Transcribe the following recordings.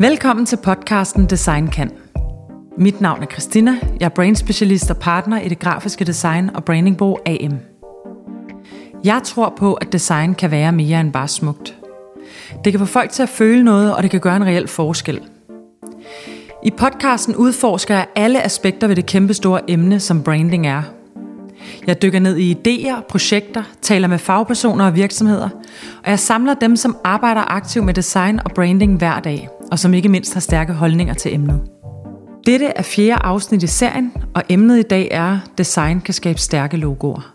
Velkommen til podcasten Design Kan. Mit navn er Christina. Jeg er brandspecialist og partner i det grafiske design og brandingbureau AM. Jeg tror på, at design kan være mere end bare smukt. Det kan få folk til at føle noget, og det kan gøre en reel forskel. I podcasten udforsker jeg alle aspekter ved det kæmpestore emne, som branding er. Jeg dykker ned i idéer, projekter, taler med fagpersoner og virksomheder, og jeg samler dem, som arbejder aktivt med design og branding hver dag, og som ikke mindst har stærke holdninger til emnet. Dette er fjerde afsnit i serien, og emnet i dag er Design kan skabe stærke logoer.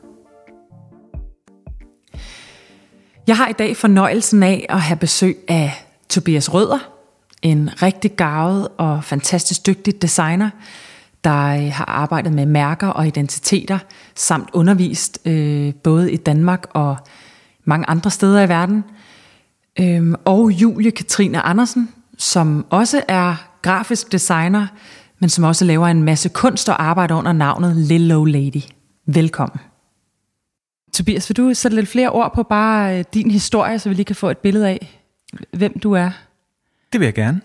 Jeg har i dag fornøjelsen af at have besøg af Tobias Røder, en rigtig gavet og fantastisk dygtig designer, der øh, har arbejdet med mærker og identiteter, samt undervist øh, både i Danmark og mange andre steder i verden. Øhm, og Julie Katrine Andersen, som også er grafisk designer, men som også laver en masse kunst og arbejder under navnet Lil Low Lady. Velkommen. Tobias, vil du sætte lidt flere ord på bare øh, din historie, så vi lige kan få et billede af, hvem du er? Det vil jeg gerne.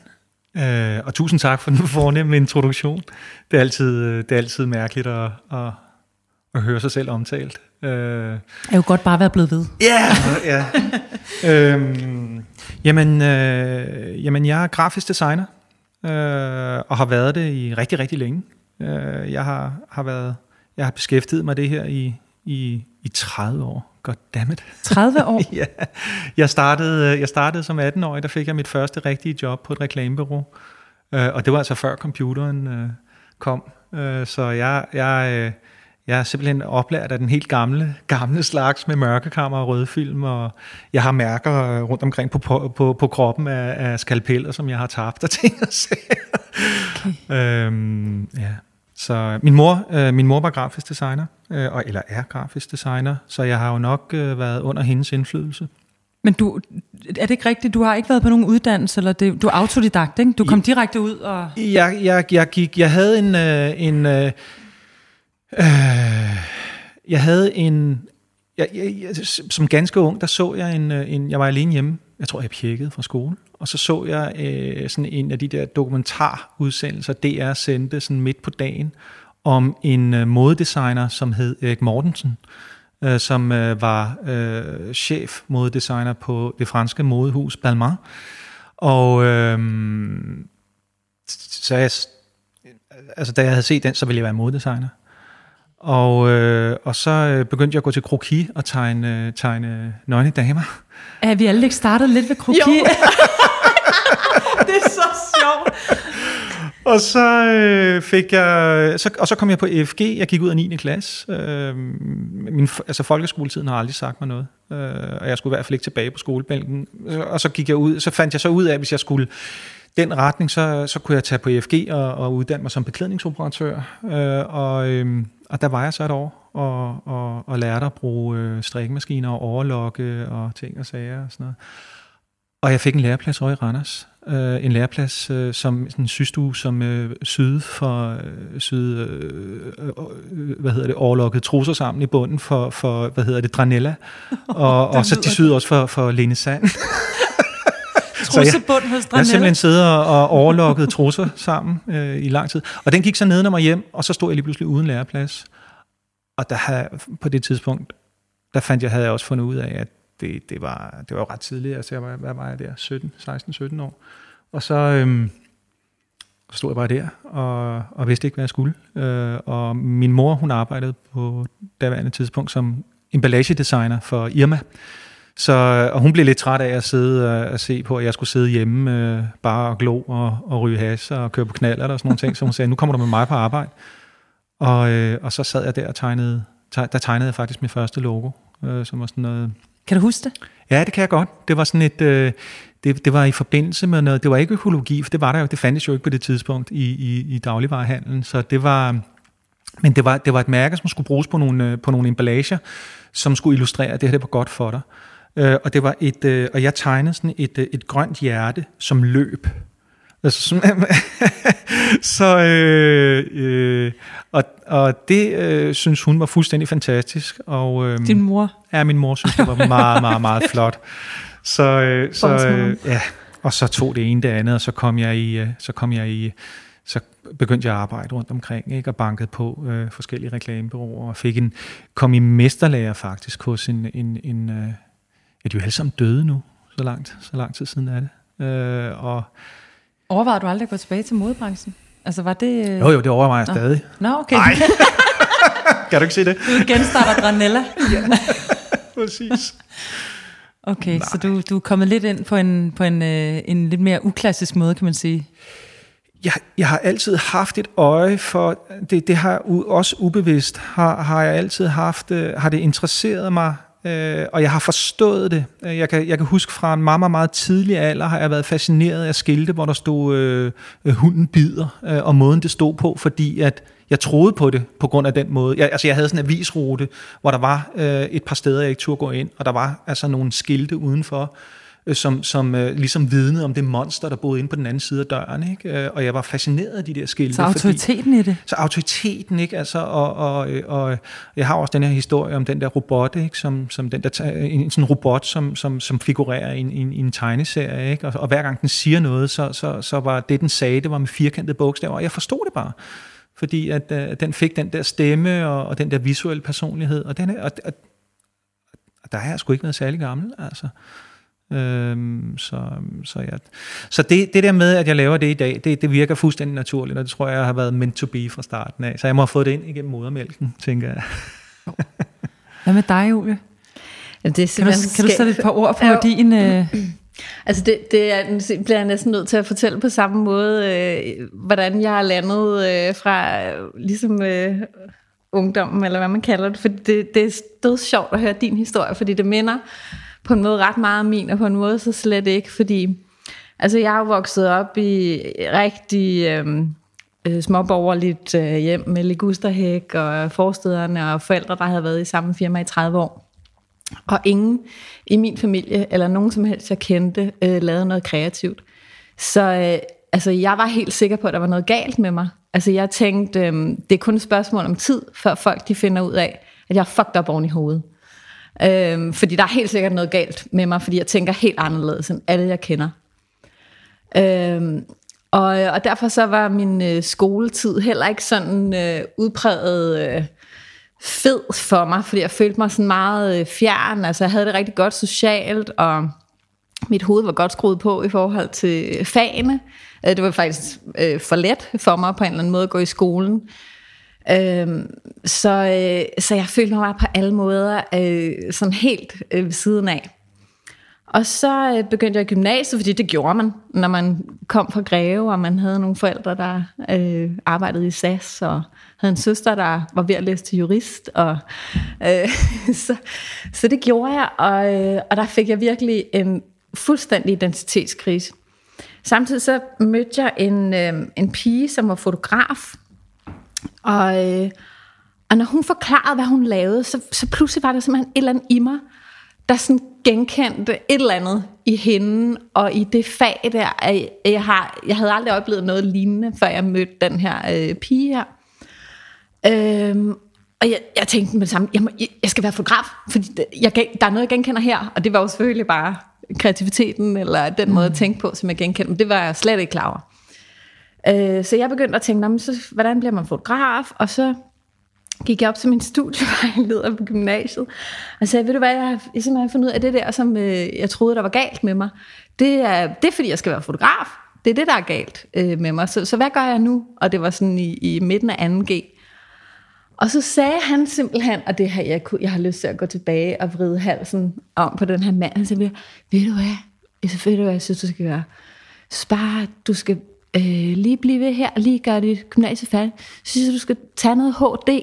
Øh, og tusind tak for den fornemme introduktion. Det er altid, øh, det er altid mærkeligt at, at, at høre sig selv omtalt. Øh, jeg jo godt bare være blevet ved. Ja, yeah, ja. øhm, jamen, øh, jamen, jeg er grafisk designer, øh, og har været det i rigtig, rigtig længe. Øh, jeg har, har været, jeg har beskæftiget mig det her i, i, i 30 år. Goddammit. 30 år? ja. Jeg startede, jeg startede som 18-årig, der fik jeg mit første rigtige job på et reklamebureau. Øh, og det var altså før computeren øh, kom. Øh, så jeg, jeg, jeg er simpelthen oplært af den helt gamle, gamle slags med mørkekammer og rødfilm, og jeg har mærker rundt omkring på, på, på, på kroppen af, af skalpeller, som jeg har tabt og ting og okay. øhm, ja. Så min mor, øh, min mor var grafisk designer, øh, eller er grafisk designer, så jeg har jo nok øh, været under hendes indflydelse. Men du, er det ikke rigtigt, du har ikke været på nogen uddannelse, eller det, du er autodidakt, ikke? Du kom I, direkte ud og... Jeg, jeg, jeg, gik, jeg havde en... Øh, en øh, øh, jeg havde en... Jeg, jeg, jeg, som ganske ung, der så jeg en, øh, en... Jeg var alene hjemme. Jeg tror, jeg pjekkede fra skole og så så jeg øh, sådan en af de der dokumentarudsendelser, DR sendte sådan midt på dagen, om en øh, modedesigner, som hed Erik Mortensen, øh, som øh, var øh, chef modedesigner på det franske modehus Balmain. Og øh, så jeg, altså, da jeg havde set den, så ville jeg være modedesigner. Og, øh, og så øh, begyndte jeg at gå til kroki og tegne, tegne nøgne damer. Er vi alle ikke startet lidt ved kroki? det er så sjovt. Og så øh, fik jeg, så, og så kom jeg på EFG, jeg gik ud af 9. klasse. Øh, min, altså folkeskoletiden har aldrig sagt mig noget, øh, og jeg skulle i hvert fald ikke tilbage på skolebænken. Og så gik jeg ud, så fandt jeg så ud af, at hvis jeg skulle den retning, så, så kunne jeg tage på EFG og, og uddanne mig som beklædningsoperatør. Øh, og, øh, og der var jeg så et år og, og, og lærte at bruge øh, strikkemaskiner og overlokke og ting og sager og sådan noget. Og jeg fik en læreplads over i Randers. Øh, en læreplads øh, som en systue, som øh, syede for øh, syede, øh, øh, hvad hedder det, overlokket trusser sammen i bunden for, for hvad hedder det, Dranella. Og, og så de syede også for, for Lene Sand. Trussebund hos. Jeg har simpelthen siddet og overlokket trusser sammen øh, i lang tid. Og den gik så ned mig hjem, og så stod jeg lige pludselig uden læreplads. Og der havde, på det tidspunkt, der fandt jeg, havde jeg også fundet ud af, at det, det, var, det var ret tidligt. Altså, jeg var, hvad var jeg der? 17, 16-17 år. Og så øhm, stod jeg bare der og, og vidste ikke, hvad jeg skulle. Øh, og min mor, hun arbejdede på daværende tidspunkt som emballagedesigner for Irma. Så, og hun blev lidt træt af at sidde og at se på, at jeg skulle sidde hjemme øh, bare og glo og, og ryge has og køre på knaller og sådan nogle ting. Så hun sagde, nu kommer du med mig på arbejde. Og, øh, og så sad jeg der og tegnede, der tegnede jeg faktisk mit første logo, øh, som var sådan noget kan du huske det? Ja, det kan jeg godt. Det var sådan et... Øh, det, det var i forbindelse med noget... Det var ikke økologi, for det var der jo. Det fandtes jo ikke på det tidspunkt i, i, i dagligvarehandlen. Så det var... Men det var, det var et mærke, som skulle bruges på nogle, øh, på nogle emballager, som skulle illustrere, at det her det var godt for dig. Øh, og det var et, øh, og jeg tegnede sådan et, øh, et grønt hjerte som løb. Altså, så, øh, øh, og, og det øh, synes hun var fuldstændig fantastisk. Og, øh, Din mor? Ja, min mor synes, det var meget, meget, meget flot. Så, øh, så øh, ja. og så tog det ene det andet, og så kom jeg i, øh, så kom jeg i, så begyndte jeg at arbejde rundt omkring, ikke, og bankede på øh, forskellige reklamebureauer, og fik en, kom i mesterlærer faktisk hos en, en, en øh, ja, de er jo alle sammen døde nu, så langt, så lang tid siden er det. Øh, og Overvejede du aldrig at gå tilbage til modebranchen? Altså var det... Øh... Jo, jo, det overvejer jeg stadig. Nå, okay. Nej. kan du ikke se det? Du genstarter Granella. Præcis. Okay, Nej. så du, du er kommet lidt ind på en, på en, øh, en lidt mere uklassisk måde, kan man sige. Jeg, jeg har altid haft et øje for, det, det har u, også ubevidst, har, har jeg altid haft, øh, har det interesseret mig, øh, og jeg har forstået det. Øh, jeg kan, jeg kan huske fra en meget, meget, meget tidlig alder, har jeg været fascineret af skilte, hvor der stod, øh, øh, hunden bider, øh, og måden det stod på, fordi at jeg troede på det på grund af den måde. Jeg, altså jeg havde sådan en avisrute, hvor der var øh, et par steder, jeg ikke turde gå ind, og der var altså nogle skilte udenfor, som, som øh, ligesom vidnede om det monster, der boede inde på den anden side af døren. Ikke? Øh, og jeg var fascineret af de der skilte. Så autoriteten fordi, i det? Så autoriteten, ikke? Altså, og, og, og jeg har også den her historie om den der robot, ikke? Som, som den der, en sådan robot, som, som, som figurerer i en, i en, i en tegneserie. Ikke? Og, og hver gang den siger noget, så, så, så var det, den sagde, det var med firkantede bogstaver, og jeg forstod det bare fordi at, uh, den fik den der stemme og, og den der visuelle personlighed, og, den og, og, og der er jeg sgu ikke været særlig gammel, altså. Øhm, så så, ja. så det, det der med, at jeg laver det i dag, det, det virker fuldstændig naturligt, og det tror jeg, har været meant to be fra starten af. Så jeg må have fået det ind igennem modermælken, tænker jeg. Hvad med dig, Julie? Ja, det er kan, du, kan du sætte et par ord på din... Øh... Altså det, det er, bliver jeg næsten nødt til at fortælle på samme måde, øh, hvordan jeg har landet øh, fra øh, ligesom øh, ungdommen, eller hvad man kalder det. For det, det er død sjovt at høre din historie, fordi det minder på en måde ret meget min, og på en måde så slet ikke, fordi altså jeg er vokset op i rigtig øhm, øh, småborgerligt øh, hjem med ligusterhæk og forstederne og forældre, der havde været i samme firma i 30 år. Og ingen i min familie, eller nogen som helst, jeg kendte, øh, lavede noget kreativt. Så øh, altså, jeg var helt sikker på, at der var noget galt med mig. Altså, jeg tænkte, øh, det er kun et spørgsmål om tid, før folk de finder ud af, at jeg er fucked up oven i hovedet. Øhm, fordi der er helt sikkert noget galt med mig, fordi jeg tænker helt anderledes end alle, jeg kender. Øhm, og, og derfor så var min øh, skoletid heller ikke sådan øh, udpræget... Øh, fed for mig, fordi jeg følte mig sådan meget øh, fjern. Altså jeg havde det rigtig godt socialt, og mit hoved var godt skruet på i forhold til fagene. Øh, det var faktisk øh, for let for mig på en eller anden måde at gå i skolen. Øhm, så, øh, så jeg følte mig bare på alle måder øh, sådan helt øh, ved siden af. Og så begyndte jeg i gymnasiet, fordi det gjorde man, når man kom fra Greve, og man havde nogle forældre, der øh, arbejdede i SAS, og havde en søster, der var ved at læse til jurist, og øh, så, så det gjorde jeg, og, øh, og der fik jeg virkelig en fuldstændig identitetskrise. Samtidig så mødte jeg en, øh, en pige, som var fotograf, og, øh, og når hun forklarede, hvad hun lavede, så, så pludselig var der simpelthen et eller andet i mig, der sådan genkendte et eller andet i hende, og i det fag der, jeg, har, jeg havde aldrig oplevet noget lignende, før jeg mødte den her øh, pige her. Øhm, og jeg, jeg tænkte med det samme, jeg, må, jeg skal være fotograf, fordi jeg, der er noget, jeg genkender her, og det var jo selvfølgelig bare kreativiteten, eller den måde at mm. tænke på, som jeg genkendte, men det var jeg slet ikke klar over. Øh, så jeg begyndte at tænke, så, hvordan bliver man fotograf, og så gik jeg op til min studievejleder på gymnasiet, og sagde, ved du hvad, jeg har simpelthen fundet ud af det der, som øh, jeg troede, der var galt med mig. Det er, det er fordi, jeg skal være fotograf. Det er det, der er galt øh, med mig. Så, så hvad gør jeg nu? Og det var sådan i, i midten af 2G. Og så sagde han simpelthen, og det her, jeg, kunne, jeg har lyst til at gå tilbage og vride halsen om på den her mand. Han sagde, ved du hvad, ved du hvad, jeg synes, du skal gøre? Spar, du skal øh, lige blive ved her, lige gøre dit gymnasie færdigt. Så synes jeg, du skal tage noget HD,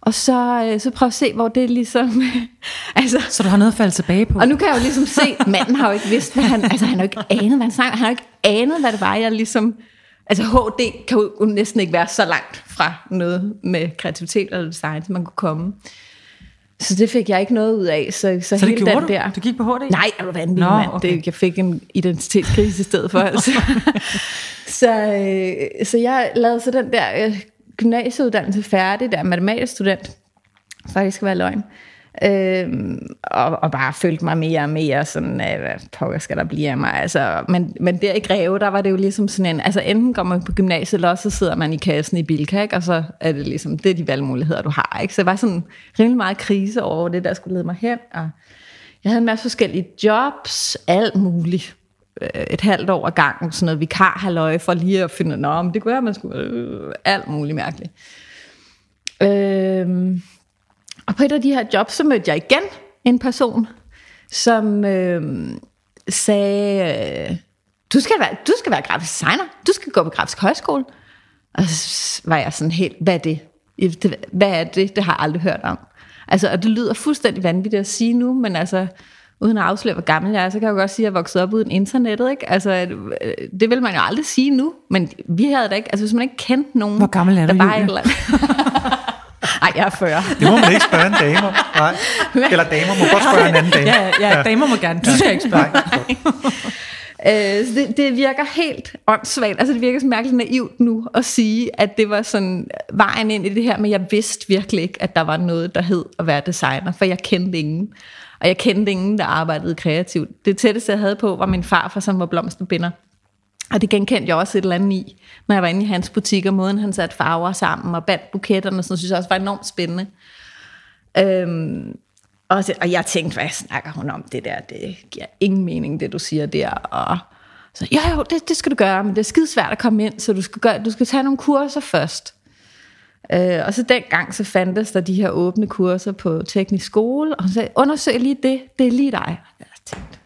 og så, øh, så prøv at se, hvor det ligesom... altså, så du har noget at falde tilbage på? Og nu kan jeg jo ligesom se, manden har jo ikke vidst, hvad han... Altså, han har jo ikke anet, hvad han snakker. Han har jo ikke anet, hvad det var, jeg ligesom Altså HD kan jo næsten ikke være så langt fra noget med kreativitet eller design, som man kunne komme. Så det fik jeg ikke noget ud af. Så, så, så hele det gjorde den du? Der, du gik på HD? Nej, jeg var vanvittig mand. Okay. Det, jeg fik en identitetskrise i stedet for. altså. så, øh, så jeg lavede så den der øh, gymnasieuddannelse færdig, der matematisk student, faktisk skal være løgn. Øh, og, og bare følte mig mere og mere sådan, øh, hvad pokker skal der blive af mig. Altså, men, men der i Greve, der var det jo ligesom sådan en, altså enten går man på gymnasiet, eller også så sidder man i kassen i Bilka, ikke? og så er det ligesom, det er de valgmuligheder, du har. Ikke? Så det var sådan rimelig meget krise over det, der skulle lede mig hen. Og jeg havde en masse forskellige jobs, alt muligt øh, et halvt år ad gangen, sådan noget vikar for lige at finde, nå, men det kunne være, man skulle øh, alt muligt mærkeligt. Øh, og på et af de her jobs, så mødte jeg igen en person, som øh, sagde, øh, du skal, være, du skal være grafisk designer, du skal gå på grafisk højskole. Og så var jeg sådan helt, hvad er det? Hvad er det? Det har jeg aldrig hørt om. Altså, og det lyder fuldstændig vanvittigt at sige nu, men altså, uden at afsløre, hvor gammel jeg er, så kan jeg jo godt sige, at jeg vokset op uden internettet. Ikke? Altså, øh, det vil man jo aldrig sige nu, men vi havde det ikke. Altså, hvis man ikke kendte nogen, hvor gammel er du, der bare et eller andet. Ej, jeg er 40. Det må man ikke spørge en dame om. Nej. Eller damer må godt spørge en anden dame. Ja, ja, ja. damer må gerne. Du skal ikke spørge. Øh, så det, det virker helt åndssvagt. Altså det virker så mærkeligt naivt nu at sige, at det var sådan vejen ind i det her, men jeg vidste virkelig ikke, at der var noget, der hed at være designer, for jeg kendte ingen. Og jeg kendte ingen, der arbejdede kreativt. Det tætteste, jeg havde på, var min far, for som var blomsterbinder. Og det genkendte jeg også et eller andet i, når jeg var inde i hans butik, og måden han satte farver sammen og bandt buketterne, og sådan, synes jeg også var enormt spændende. Øhm, og, og jeg tænkte, hvad snakker hun om det der? Det giver ingen mening, det du siger der. Og så, jo, jo, det, det skal du gøre, men det er skide svært at komme ind, så du skal, gøre, du skal tage nogle kurser først. Øh, og så dengang så fandtes der de her åbne kurser på teknisk skole, og så sagde, undersøg lige det, det er lige dig. Jeg tænkte,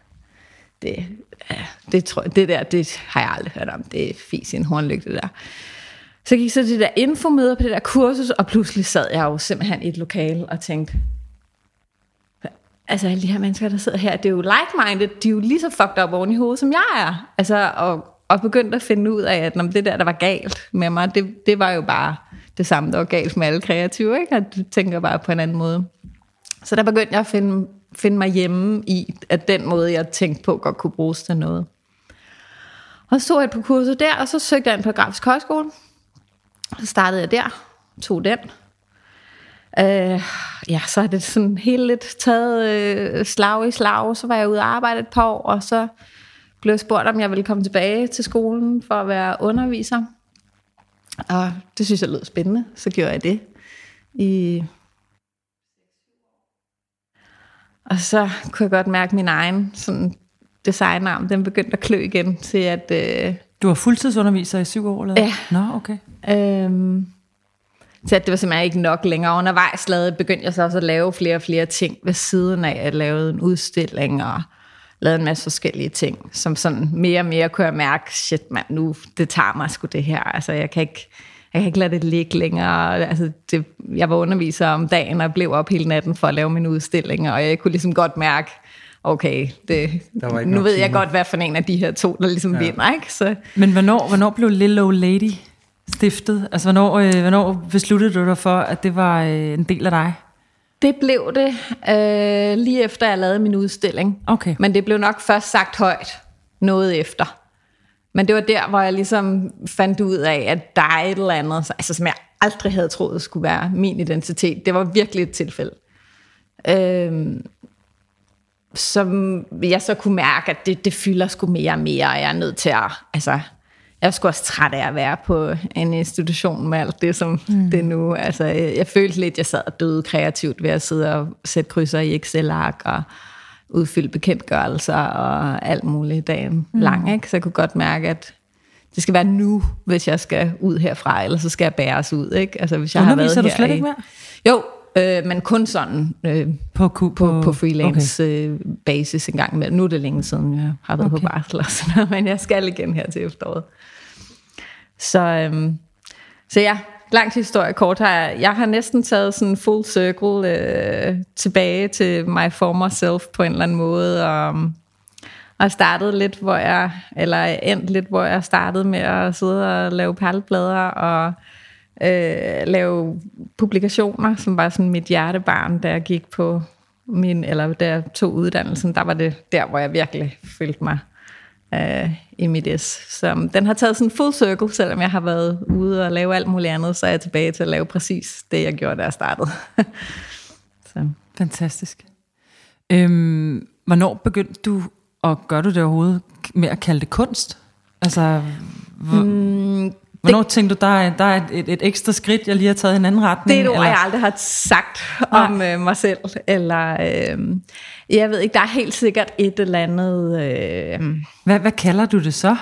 det, ja, det, tror, det der, det har jeg aldrig hørt om, det er fis i en hornlygte der. Så gik så det der infomøder på det der kursus, og pludselig sad jeg jo simpelthen i et lokale og tænkte, altså alle de her mennesker, der sidder her, det er jo like-minded, de er jo lige så fucked up oven i hovedet, som jeg er. Altså, og, og begyndte at finde ud af, at når det der, der var galt med mig, det, det var jo bare det samme, der var galt med alle kreative, ikke? Og du tænker bare på en anden måde. Så der begyndte jeg at finde, finde mig hjemme i, at den måde, jeg tænkte på, godt kunne bruges til noget. Og så jeg på kurset der, og så søgte jeg ind på grafisk højskole. Så startede jeg der, tog den, Øh, ja, så er det sådan helt lidt taget øh, slag i slag. Så var jeg ude og arbejde et par år, og så blev jeg spurgt, om jeg ville komme tilbage til skolen for at være underviser. Og det synes jeg lød spændende, så gjorde jeg det. I og så kunne jeg godt mærke, at min egen sådan, designarm, den begyndte at klø igen til, at... Øh, du var fuldtidsunderviser i syv år? Eller? Ja. Nå, okay. Øhm, så det var simpelthen ikke nok længere. Undervejs lavede, begyndte jeg så også at lave flere og flere ting ved siden af. at lave en udstilling og lavede en masse forskellige ting, som sådan mere og mere kunne jeg mærke, shit mand, nu det tager mig sgu det her. Altså jeg kan ikke, jeg kan ikke lade det ligge længere. Altså, det, jeg var underviser om dagen og blev op hele natten for at lave min udstilling, og jeg kunne ligesom godt mærke, okay, det, nu ved jeg godt, hvad for en af de her to, der ligesom ja. vinder. Ikke? Så. Men hvornår, hvornår blev Little Old Lady stiftet? Altså, hvornår, øh, hvornår besluttede du dig for, at det var øh, en del af dig? Det blev det øh, lige efter, jeg lavede min udstilling. Okay. Men det blev nok først sagt højt noget efter. Men det var der, hvor jeg ligesom fandt ud af, at der er et eller andet, altså, som jeg aldrig havde troet skulle være min identitet. Det var virkelig et tilfælde. Øh, som jeg så kunne mærke, at det, det fylder sgu mere og mere, og jeg er nødt til at, altså, jeg sgu også træt af at være på en institution med alt det, som mm. det nu. Altså, jeg, jeg følte lidt, at jeg sad og døde kreativt ved at sidde og sætte krydser i Excel-ark og udfylde bekendtgørelser og alt muligt dagen mm. lang. Ikke? Så jeg kunne godt mærke, at det skal være nu, hvis jeg skal ud herfra, eller så skal jeg bæres ud. Ikke? Altså, hvis jeg har været du slet i, ikke mere? Jo, øh, men kun sådan øh, på, på, på, på freelance okay. øh, basis en gang imellem. Nu er det længe siden, jeg har været okay. på barsel og sådan noget, men jeg skal igen her til efteråret. Så, øhm, så ja, langt historie kort har jeg. Jeg har næsten taget sådan full circle øh, tilbage til my former self på en eller anden måde. Og, og startet lidt, hvor jeg, eller endt lidt, hvor jeg startede med at sidde og lave perleblader og øh, lave publikationer, som var sådan mit hjertebarn, da jeg gik på min, eller da jeg tog uddannelsen, der var det der, hvor jeg virkelig følte mig øh, i mit S. Så den har taget sådan full circle, selvom jeg har været ude og lave alt muligt andet, så er jeg tilbage til at lave præcis det, jeg gjorde, da jeg startede. så. Fantastisk. Øhm, hvornår begyndte du, og gør du det overhovedet, med at kalde det kunst? Altså, hvor, mm, hvornår det, tænkte du, der er, der er et, et, et ekstra skridt, jeg lige har taget i en anden retning? Det er et ord, jeg aldrig har sagt om øh, mig selv. Eller, øh, jeg ved ikke, der er helt sikkert et eller andet... Øh, hvad, hvad kalder du det så?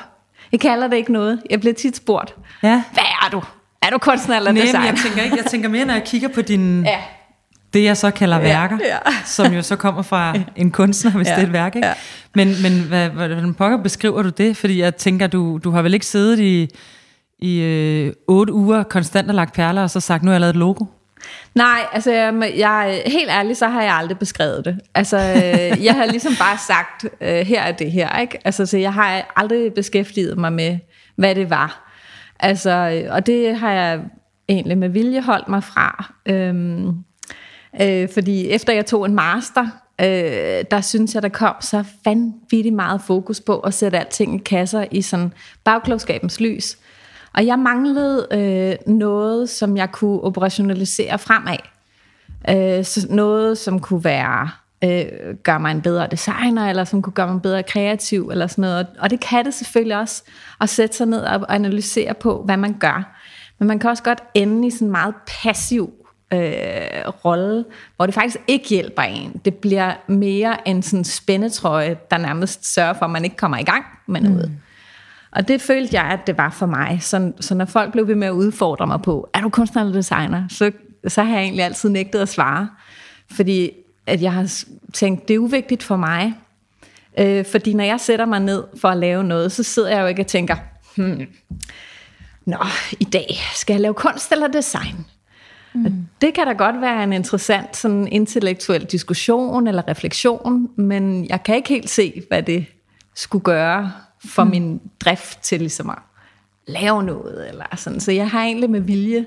Jeg kalder det ikke noget. Jeg bliver tit spurgt. Ja. Hvad er du? Er du kunstner eller designer? Nej, jeg tænker ikke. Jeg tænker mere, når jeg kigger på din... Ja det jeg så kalder værker, ja, ja. som jo så kommer fra en kunstner, hvis ja, det er et værk. Ikke? Ja. Men, men hvad, hvordan pokker beskriver du det? Fordi jeg tænker, du, du har vel ikke siddet i, i øh, otte uger konstant og lagt perler, og så sagt, nu har jeg lavet et logo? Nej, altså jeg, jeg, helt ærligt, så har jeg aldrig beskrevet det. Altså, øh, jeg har ligesom bare sagt, øh, her er det her, ikke? Altså, så jeg har aldrig beskæftiget mig med, hvad det var. Altså, øh, og det har jeg egentlig med vilje holdt mig fra. Øhm, Øh, fordi efter jeg tog en master, øh, der synes jeg, der kom så vanvittigt meget fokus på at sætte alting i kasser i sådan bagklogskabens lys. Og jeg manglede øh, noget, som jeg kunne operationalisere fremad. Øh, så noget, som kunne være øh, gøre mig en bedre designer, eller som kunne gøre mig bedre kreativ, eller sådan noget. Og det kan det selvfølgelig også, at sætte sig ned og analysere på, hvad man gør. Men man kan også godt ende i sådan en meget passiv øh, rolle, hvor det faktisk ikke hjælper en. Det bliver mere en sådan spændetrøje, der nærmest sørger for, at man ikke kommer i gang med noget. Mm. Og det følte jeg, at det var for mig. Så, så når folk blev ved med at udfordre mig på, er du kunstner eller designer? Så, så har jeg egentlig altid nægtet at svare. Fordi at jeg har tænkt, det er uvigtigt for mig. Øh, fordi når jeg sætter mig ned for at lave noget, så sidder jeg jo ikke og tænker, hmm, Nå, i dag skal jeg lave kunst eller design? Mm. Det kan da godt være en interessant sådan intellektuel diskussion eller refleksion, men jeg kan ikke helt se, hvad det skulle gøre for mm. min drift til ligesom at lave noget. Eller sådan. Så jeg har egentlig med vilje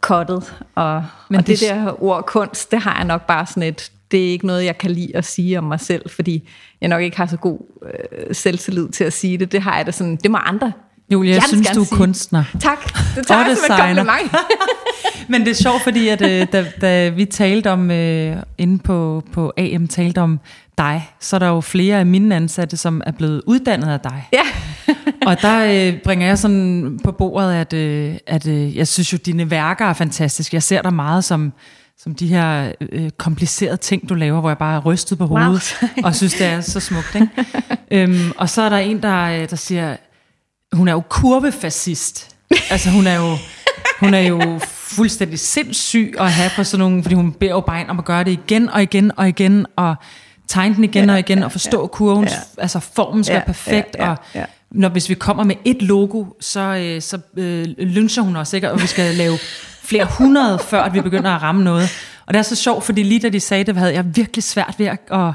kottet, og, men og det, det der ord kunst, det har jeg nok bare sådan et, det er ikke noget, jeg kan lide at sige om mig selv, fordi jeg nok ikke har så god øh, selvtillid til at sige det. Det har jeg da sådan, det må andre Julia, jeg synes, du er sige. kunstner. Tak, det tager jeg som et kompliment. Men det er sjovt, fordi at, øh, da, da vi talte om, uh, inde på, på AM, talte om dig, så er der jo flere af mine ansatte, som er blevet uddannet af dig. Ja. og der uh, bringer jeg sådan på bordet, at, uh, at uh, jeg synes jo, dine værker er fantastiske. Jeg ser dig meget som, som de her uh, komplicerede ting, du laver, hvor jeg bare er rystet på hovedet, wow. og synes, det er så smukt. Ikke? um, og så er der en, der, der siger, hun er jo kurvefascist. altså hun er jo, hun er jo fuldstændig sindssyg at have på sådan nogle, fordi hun beder jo bare om at gøre det igen og igen og igen, og tegne den igen ja, og igen, ja, og forstå ja, kurven, ja. altså formen skal ja, være perfekt, ja, ja, ja. og når hvis vi kommer med et logo, så, øh, så øh, lyncher hun os, ikke? og vi skal lave flere hundrede, før at vi begynder at ramme noget. Og det er så sjovt, fordi lige da de sagde det, havde jeg virkelig svært ved at, at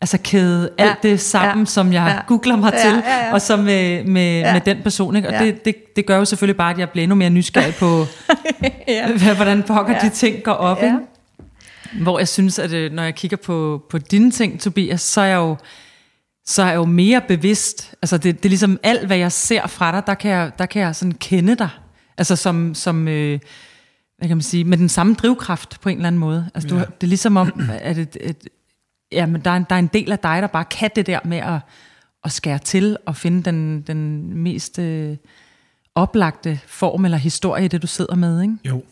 altså kæde ja, alt det sammen, ja, som jeg ja, googler mig ja, til, ja, ja. og så med, med, ja, med den person. Ikke? Og ja. det, det, det gør jo selvfølgelig bare, at jeg bliver endnu mere nysgerrig på, ja. hvordan pokker ja. de ting går op. Ja. Ikke? Hvor jeg synes, at øh, når jeg kigger på, på dine ting, Tobias, så er jeg jo, så er jeg jo mere bevidst. Altså det, det er ligesom alt, hvad jeg ser fra dig, der kan jeg, der kan jeg sådan kende dig. Altså som, som øh, hvad kan man sige, med den samme drivkraft på en eller anden måde. Altså du, ja. det er ligesom om, at et, et, jamen, der, er en, der er en del af dig, der bare kan det der med at, at skære til og finde den, den mest øh, oplagte form eller historie i det, du sidder med, ikke? Jo.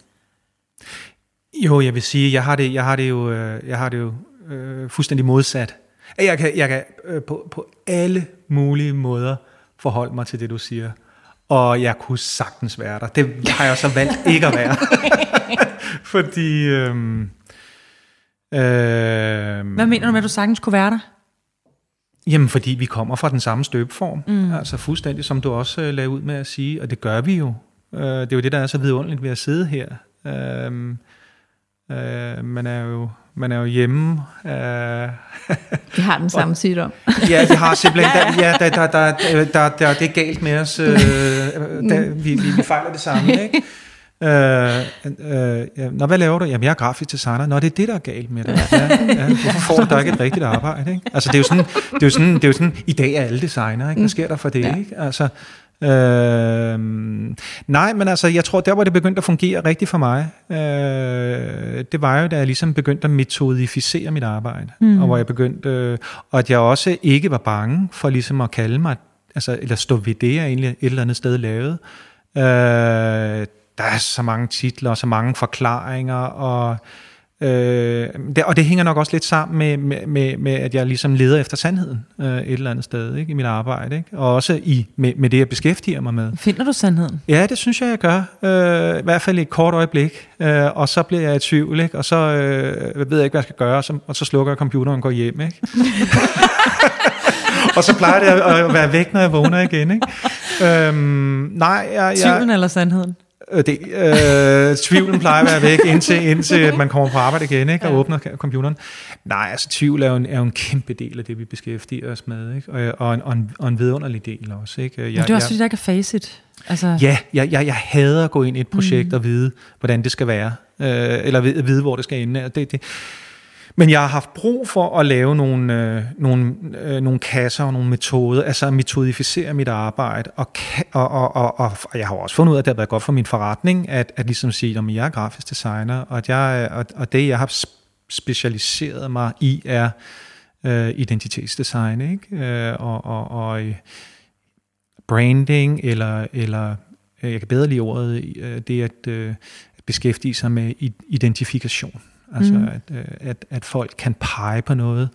Jo, jeg vil sige, jeg har det, jeg har det jo, øh, jeg har det jo øh, fuldstændig modsat. Jeg kan, jeg kan øh, på, på alle mulige måder forholde mig til det, du siger. Og jeg kunne sagtens være der. Det har jeg så valgt ikke at være. Fordi... Øh, Øh, Hvad mener du med, at du sagtens kunne være der? Jamen, fordi vi kommer fra den samme støbeform. Mm. Altså fuldstændig, som du også uh, lagde ud med at sige, og det gør vi jo. Uh, det er jo det, der er så vidunderligt ved at sidde her. Uh, uh, man er jo man er jo hjemme. Uh, vi har den samme sygdom. ja, vi har simpelthen, der, ja, der, der, der, der, der, der, det er galt med os. Uh, der, vi, vi, vi fejler det samme, ikke? Øh, øh, ja, Nå, hvad laver du? Jamen, jeg er grafisk designer. Nå, det er det, der er galt med dig. Ja, ja, hvorfor får du ikke et rigtigt arbejde? Ikke? Altså, det er jo sådan, det er jo sådan, det er jo sådan, i dag er alle designer, ikke? Hvad sker der for det, ikke? Altså, øh, Nej, men altså, jeg tror, der hvor det begyndte at fungere rigtigt for mig, øh, det var jo, da jeg ligesom begyndte at metodificere mit arbejde. Mm. Og hvor jeg begyndte, øh, og at jeg også ikke var bange for ligesom at kalde mig, altså, eller stå ved det, jeg egentlig et eller andet sted lavede. Øh, der er så mange titler, og så mange forklaringer, og Øh, det, og det hænger nok også lidt sammen med, med, med, med at jeg ligesom leder efter sandheden øh, et eller andet sted ikke, i mit arbejde. Ikke? Og også i, med, med det, jeg beskæftiger mig med. Finder du sandheden? Ja, det synes jeg, jeg gør. Øh, I hvert fald i et kort øjeblik. Øh, og så bliver jeg i tvivl, ikke? og så øh, ved jeg ikke, hvad jeg skal gøre, og så, og så slukker jeg computeren og går hjem. Ikke? og så plejer det at være væk, når jeg vågner igen. Ikke? Øhm, nej, jeg, jeg, Tvivlen eller sandheden? Øh, det, øh, tvivlen plejer at være væk, indtil, indtil man kommer på arbejde igen ikke, og ja. åbner computeren. Nej, altså tvivl er jo, en, er jo en kæmpe del af det, vi beskæftiger os med, ikke? Og, og, en, og, en, og en vidunderlig del også. Ikke? Jeg, Men det er også, fordi der ikke er facit. Altså... Ja, jeg, jeg, jeg hader at gå ind i et projekt mm. og vide, hvordan det skal være, øh, eller vide, vide, hvor det skal ende. Det, det, men jeg har haft brug for at lave nogle, øh, nogle, øh, nogle kasser og nogle metoder, altså at metodificere mit arbejde, og, og, og, og, og jeg har også fundet ud af, at det har været godt for min forretning, at, at ligesom sige, at jeg er grafisk designer, og, at jeg, og, og det, jeg har specialiseret mig i, er øh, identitetsdesign, ikke? Øh, og, og, og øh, branding, eller, eller øh, jeg kan bedre lide ordet, øh, det at øh, beskæftige sig med identifikation. Altså mm. at, øh, at, at folk kan pege på noget,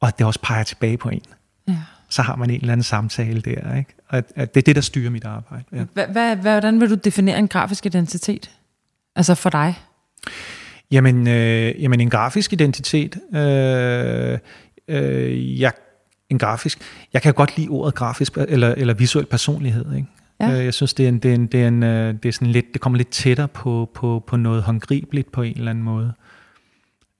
og at det også peger tilbage på en. Ja. Så har man en eller anden samtale der. Ikke? Og at, at det er det, der styrer mit arbejde. Ja. Hvad, hvordan vil du definere en grafisk identitet? Altså for dig? Jamen, øh, jamen en grafisk identitet, øh, øh, jeg, en grafisk, jeg kan godt lide ordet grafisk eller, eller visuel personlighed. Ikke? Ja. Øh, jeg synes, det er, en, det, er en, det, er en, øh, det, er sådan lidt, det kommer lidt tættere på, på, på noget håndgribeligt på en eller anden måde.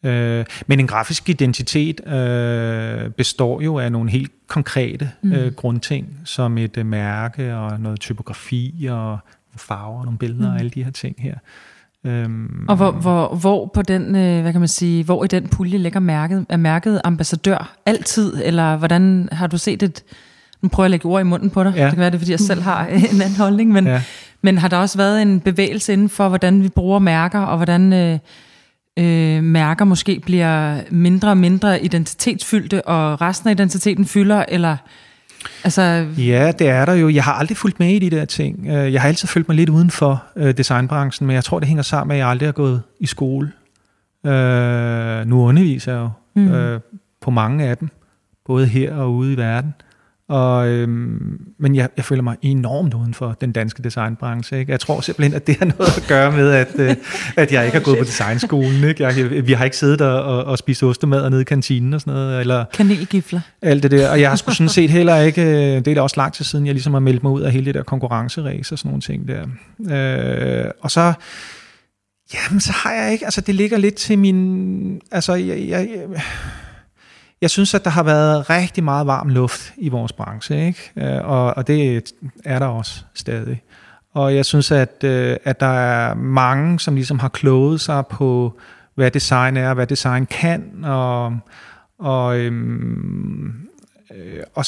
Øh, men en grafisk identitet øh, består jo af nogle helt konkrete mm. øh, grundting, som et øh, mærke og noget typografi og farver og nogle billeder mm. og alle de her ting her. Øhm, og hvor, hvor, hvor på den, øh, hvad kan man sige, hvor i den pulje ligger mærket? Er mærket ambassadør altid, eller hvordan har du set et, nu prøver jeg at lægge ord i munden på dig, ja. det kan være det, fordi jeg selv har en anden holdning, men, ja. men har der også været en bevægelse inden for, hvordan vi bruger mærker, og hvordan... Øh, øh, mærker måske bliver mindre og mindre identitetsfyldte, og resten af identiteten fylder, eller... Altså... Ja, det er der jo. Jeg har aldrig fulgt med i de der ting. Øh, jeg har altid følt mig lidt uden for øh, designbranchen, men jeg tror, det hænger sammen med, at jeg aldrig har gået i skole. Øh, nu underviser jeg jo mm. øh, på mange af dem, både her og ude i verden. Og, øhm, men jeg, jeg føler mig enormt uden for den danske designbranche. Ikke? Jeg tror simpelthen, at det har noget at gøre med, at, øh, at jeg ikke har gået på designskolen. Ikke? Jeg, vi har ikke siddet og, og, og spist ostemad nede i kantinen og sådan noget. Eller Kanelgifler. Alt det der. Og jeg har sgu sådan set heller ikke, øh, det er da også lang tid siden, jeg ligesom har meldt mig ud af hele det der konkurrenceræs og sådan nogle ting der. Øh, og så, jamen så har jeg ikke, altså det ligger lidt til min, altså jeg, jeg, jeg jeg synes, at der har været rigtig meget varm luft i vores branche, ikke? Øh, og, og det er der også stadig. Og jeg synes, at, øh, at der er mange, som ligesom har kloget sig på, hvad design er, hvad design kan, og, og, øhm, øh, og,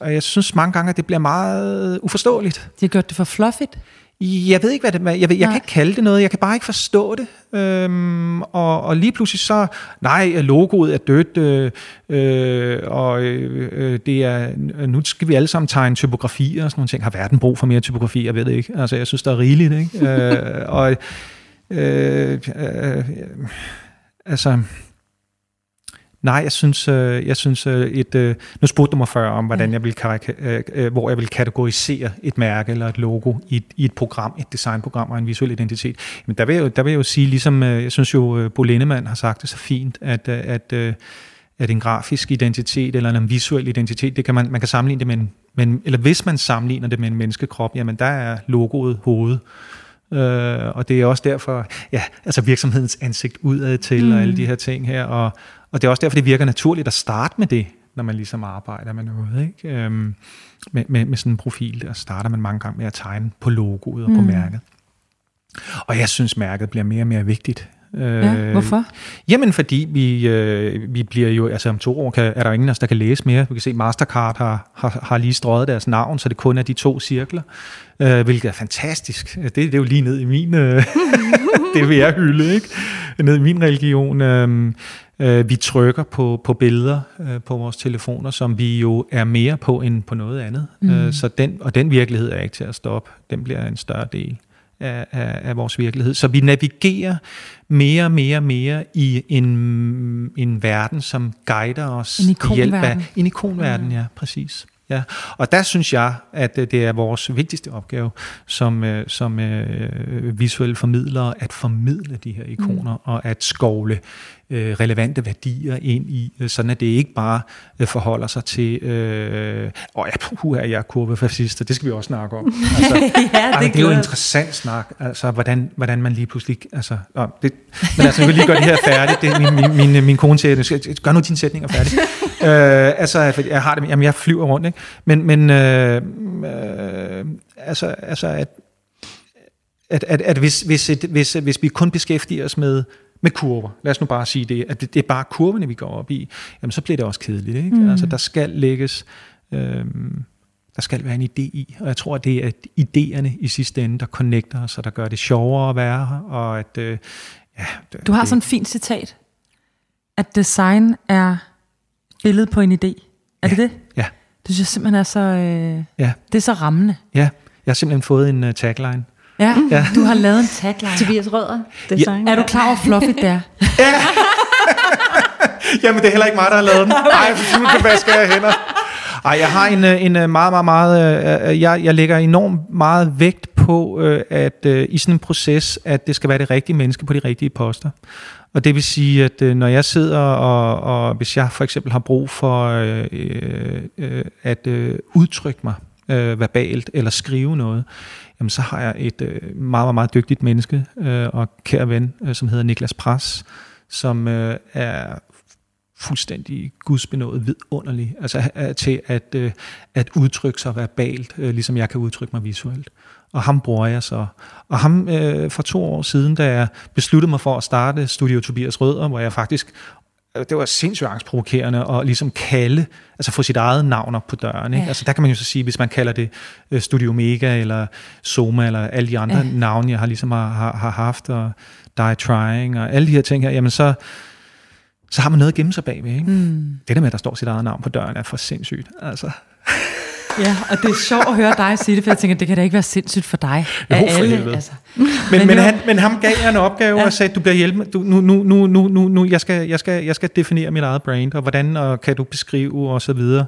og jeg synes mange gange, at det bliver meget uforståeligt. De har gjort det for fluffigt? Jeg ved ikke, hvad det er. Jeg, ved, jeg kan ikke kalde det noget. Jeg kan bare ikke forstå det. Øhm, og, og lige pludselig så, nej, logoet er dødt, øh, øh, og øh, det er, nu skal vi alle sammen tegne typografier og sådan nogle ting. Har verden brug for mere typografi? Jeg ved det ikke. Altså, jeg synes, der er rigeligt, ikke? øh, og, øh, øh, altså, Nej, jeg synes, øh, jeg synes øh, et, øh, nu spurgte du mig før om, hvordan jeg vil øh, hvor jeg vil kategorisere et mærke eller et logo i et, i et program, et designprogram og en visuel identitet. Men der vil jeg, der vil jeg jo sige, ligesom jeg synes jo, Bo Lindemann har sagt det så fint, at, at, at en grafisk identitet eller en visuel identitet, det kan man, man kan sammenligne det med en, men, eller hvis man sammenligner det med en menneskekrop, jamen der er logoet hovedet. Øh, og det er også derfor, ja, altså virksomhedens ansigt udad til mm. og alle de her ting her, og, og det er også derfor, det virker naturligt at starte med det, når man ligesom arbejder med noget. Ikke? Øhm, med, med, med sådan en profil, der starter man mange gange med at tegne på logoet og mm. på mærket. Og jeg synes, mærket bliver mere og mere vigtigt Ja, hvorfor? Jamen, fordi vi, øh, vi bliver jo, altså om to år kan, er der ingen af os, der kan læse mere. Vi kan se, Mastercard har, har, har lige strøget deres navn, så det kun er de to cirkler, øh, hvilket er fantastisk. Det, det er jo lige ned i min, øh, det vil jeg hylde, ikke? Ned i min religion. Øh, øh, vi trykker på, på billeder øh, på vores telefoner, som vi jo er mere på end på noget andet. Mm. Øh, så den, og den virkelighed er ikke til at stoppe. Den bliver en større del af, af, af vores virkelighed. Så vi navigerer mere og mere og mere i en, en verden, som guider os en hjælp af en ikonverden, mm. ja, præcis. Ja, og der synes jeg, at det er vores vigtigste opgave som, øh, som øh, visuelle formidlere, at formidle de her ikoner, mm. og at skovle øh, relevante værdier ind i, øh, sådan at det ikke bare øh, forholder sig til, øh, åh ja, puh, er jeg kurvefascist, det skal vi også snakke om. Altså, ja, det, altså, det er jo en interessant snak, altså hvordan, hvordan man lige pludselig, altså, åh, det, men altså, jeg vil lige gøre det her færdigt, det, min, min, min, min kone siger, gør nu dine sætninger færdige. Øh, altså, jeg har det, jamen jeg flyver rundt, ikke? Men, men øh, øh, altså, altså at, at, at, at hvis, hvis, et, hvis, hvis vi kun beskæftiger os med med kurver. Lad os nu bare sige det, at det, det er bare kurvene, vi går op i. Jamen, så bliver det også kedeligt. Ikke? Mm. Altså, der skal lægges... Øhm, der skal være en idé i, og jeg tror, at det er idéerne i sidste ende, der connecter os, og der gør det sjovere at være her, og at, øh, ja... Det, du har det, sådan et fint citat, at design er billedet på en idé. Er ja, det det? Ja. Det synes jeg simpelthen er så... Øh, ja. Det er så rammende. Ja, jeg har simpelthen fået en uh, tagline. Ja, ja, du har lavet en tagline. Tobias Rødder, design. Ja. Er du klar over fluffy der? ja. Jamen, det er heller ikke mig, der har lavet den. Nej, for nu kan vaske jeg hænder. Ej, jeg har en, øh, en øh, meget, meget, meget... Øh, jeg, jeg lægger enormt meget vægt på, at i sådan en proces, at det skal være det rigtige menneske på de rigtige poster. Og det vil sige, at øh, når jeg sidder og, og hvis jeg for eksempel har brug for øh, øh, at øh, udtrykke mig øh, verbalt eller skrive noget, jamen så har jeg et øh, meget, meget, meget dygtigt menneske øh, og kær ven, øh, som hedder Niklas Pras, som øh, er fuldstændig gudsbenået vidunderlig, altså øh, til at, øh, at udtrykke sig verbalt, øh, ligesom jeg kan udtrykke mig visuelt. Og ham bruger jeg så. Og ham øh, for to år siden, da jeg besluttede mig for at starte Studio Tobias Rødder, hvor jeg faktisk Øh, det var sindssygt angstprovokerende at ligesom kalde, altså få sit eget navn op på døren. Ikke? Ja. Altså der kan man jo så sige, hvis man kalder det uh, Studio Omega, eller Soma, eller alle de andre ja. navne, jeg har ligesom har, har haft, og Die Trying, og alle de her ting her, jamen så, så har man noget at gemme sig bagved. Ikke? Mm. Det der med, at der står sit eget navn på døren, er for sindssygt. Altså. Ja, og det er sjovt at høre dig sige det, for jeg tænker, det kan da ikke være sindssygt for dig. Jo, for alle, altså. men, men, men, han, men ham gav jeg en opgave ja. og sagde, du bliver hjælpe, du, nu, nu, nu, nu, nu, nu jeg, skal, jeg, skal, jeg skal definere mit eget brand, og hvordan og kan du beskrive, og så videre.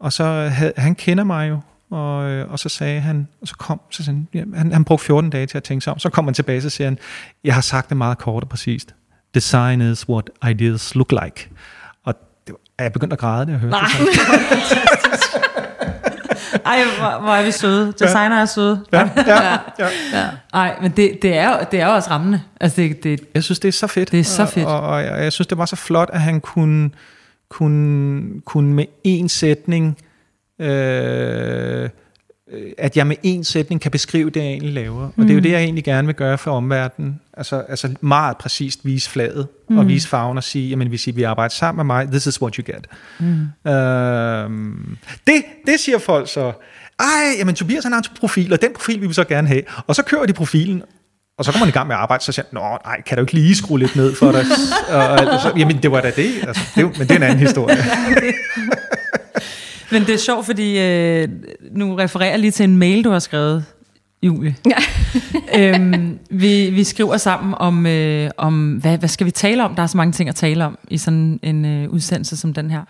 Og så havde, han kender mig jo, og, og så sagde han, og så kom, så sagde han, han, han brugte 14 dage til at tænke sig om, så kom han tilbage, så siger han, jeg har sagt det meget kort og præcist. Design is what ideas look like. Og det, jeg begyndt at græde, da jeg hørte Nej. det. Ej, hvor, hvor er vi søde. Designer er søde. Ja, ja, ja. ja. Ej, men det, det, er det er også rammende. Altså det, det, jeg synes, det er så fedt. Det er så fedt. Og, og, og jeg, jeg synes, det var så flot, at han kunne, kunne, kunne med én sætning... Øh, at jeg med én sætning kan beskrive det, jeg egentlig laver. Og mm. det er jo mm. det, jeg egentlig gerne vil gøre for omverdenen. Altså, altså meget præcist vise fladet mm. og vise farven og sige, jamen hvis I vil arbejde sammen med mig, this is what you get. Mm. Øhm, det, det siger folk så, ej, jamen Tobias han har en profil, og den profil vil vi så gerne have. Og så kører de profilen, og så kommer man i gang med at arbejde, så siger nå, nej, kan du ikke lige skrue lidt ned for dig? og, og så, jamen, det var da det. Altså, det men det er en anden historie. men det er sjovt, fordi øh, nu refererer jeg lige til en mail, du har skrevet Julie. Ja. øhm, vi, vi skriver sammen om, øh, om hvad, hvad skal vi tale om? Der er så mange ting at tale om i sådan en øh, udsendelse som den her.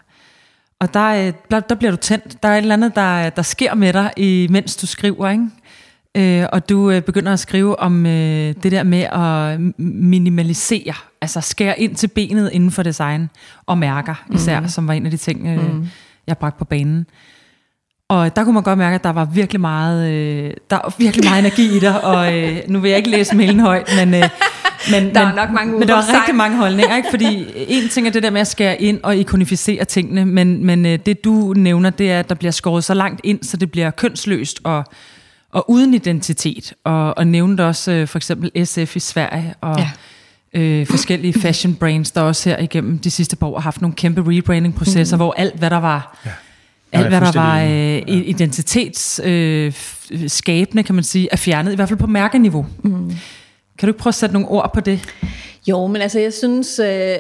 Og der, øh, der, der bliver du tændt. Der er et eller andet, der, der sker med dig, mens du skriver. Ikke? Øh, og du øh, begynder at skrive om øh, det der med at minimalisere, altså skære ind til benet inden for design, og mærker især, mm. som var en af de ting, øh, mm. Jeg bragte på banen. Og der kunne man godt mærke, at der var virkelig meget, øh, der var virkelig meget energi i dig, og øh, nu vil jeg ikke læse mailen højt, men, øh, men, der men, nok mange men der var rigtig mange holdninger, ikke? fordi en ting er det der med at skære ind og ikonificere tingene, men, men øh, det du nævner, det er, at der bliver skåret så langt ind, så det bliver kønsløst og, og uden identitet, og, og nævnte også øh, for eksempel SF i Sverige, og øh, forskellige fashion brands, der også her igennem de sidste par år har haft nogle kæmpe rebranding-processer, mm. hvor alt, hvad der var... Ja. Alt, hvad der var øh, identitetsskabende, øh, kan man sige, er fjernet, i hvert fald på mærkeniveau. Mm. Kan du ikke prøve at sætte nogle ord på det? Jo, men altså, jeg synes, øh,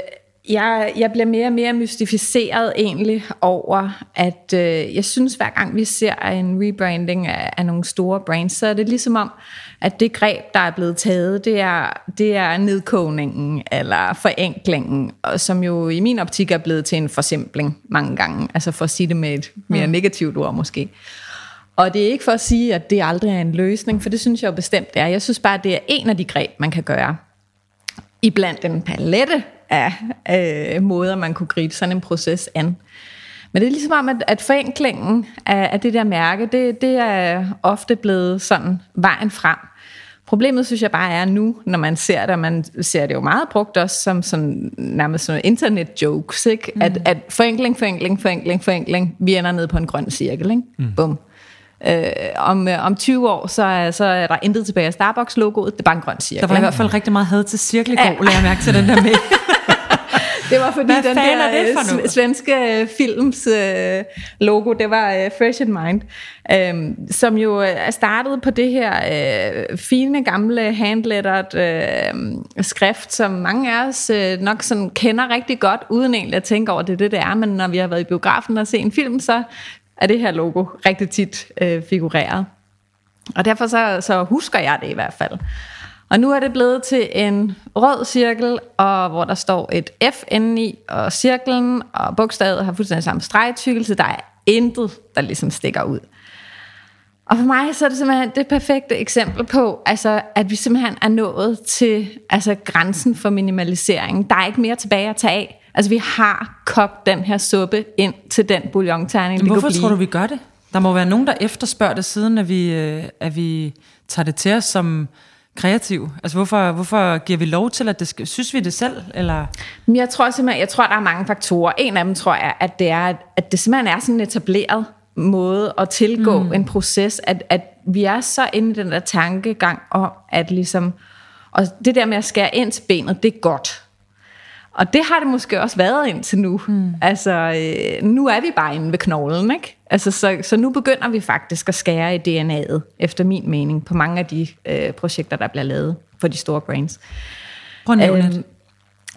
jeg, jeg bliver mere og mere mystificeret egentlig over, at øh, jeg synes, hver gang vi ser en rebranding af, af nogle store brands, så er det ligesom om, at det greb, der er blevet taget, det er, det er nedkogningen eller forenklingen, som jo i min optik er blevet til en forsimpling mange gange, altså for at sige det med et mere mm. negativt ord måske. Og det er ikke for at sige, at det aldrig er en løsning, for det synes jeg jo bestemt det er. Jeg synes bare, at det er en af de greb, man kan gøre. I blandt den palette af øh, måder, man kunne gribe sådan en proces an. Men det er ligesom om, at, at forenklingen af, af det der mærke, det, det er ofte blevet sådan vejen frem. Problemet synes jeg bare er nu, når man ser det, man ser det jo meget brugt også som sådan, nærmest sådan internet jokes, ikke? Mm. At, at forenkling, forenkling, forenkling, forenkling, vi ender ned på en grøn cirkel, ikke? Mm. Bum. Øh, om, øh, om 20 år, så er, så er der intet tilbage af Starbucks-logoet, det er bare en grøn cirkel. Der var i hvert fald rigtig meget had til cirkel i går, ja. lader jeg mærke til den der med. Det var fordi Hvad den der er det for noget? svenske films uh, logo, det var Fresh in Mind, um, som jo er startet på det her fine gamle handlettered uh, skrift, som mange af os nok sådan kender rigtig godt, uden egentlig at tænke over det, det det er, men når vi har været i biografen og set en film, så er det her logo rigtig tit figureret. Og derfor så, så husker jeg det i hvert fald. Og nu er det blevet til en rød cirkel, og hvor der står et F i, og cirklen og bogstavet har fuldstændig samme stregtykkelse. Der er intet, der ligesom stikker ud. Og for mig så er det simpelthen det perfekte eksempel på, altså, at vi simpelthen er nået til altså, grænsen for minimalisering. Der er ikke mere tilbage at tage af. Altså vi har kogt den her suppe ind til den bouillonterning. Hvorfor tror du, vi gør det? Der må være nogen, der efterspørger det, siden at vi, øh, at vi tager det til os som kreativ? Altså hvorfor, hvorfor giver vi lov til, at det skal, synes vi det selv? Eller? Jeg tror simpelthen, jeg tror, der er mange faktorer. En af dem tror jeg, at det er, at det simpelthen er sådan en etableret måde at tilgå mm. en proces, at, at vi er så inde i den der tankegang om, at ligesom, og det der med at skære ind til benet, det er godt. Og det har det måske også været indtil nu. Mm. Altså, øh, nu er vi bare inde ved knoglen, ikke? Altså, så, så nu begynder vi faktisk at skære i DNA'et, efter min mening, på mange af de øh, projekter, der bliver lavet for de store brains. Prøv at nævne øh,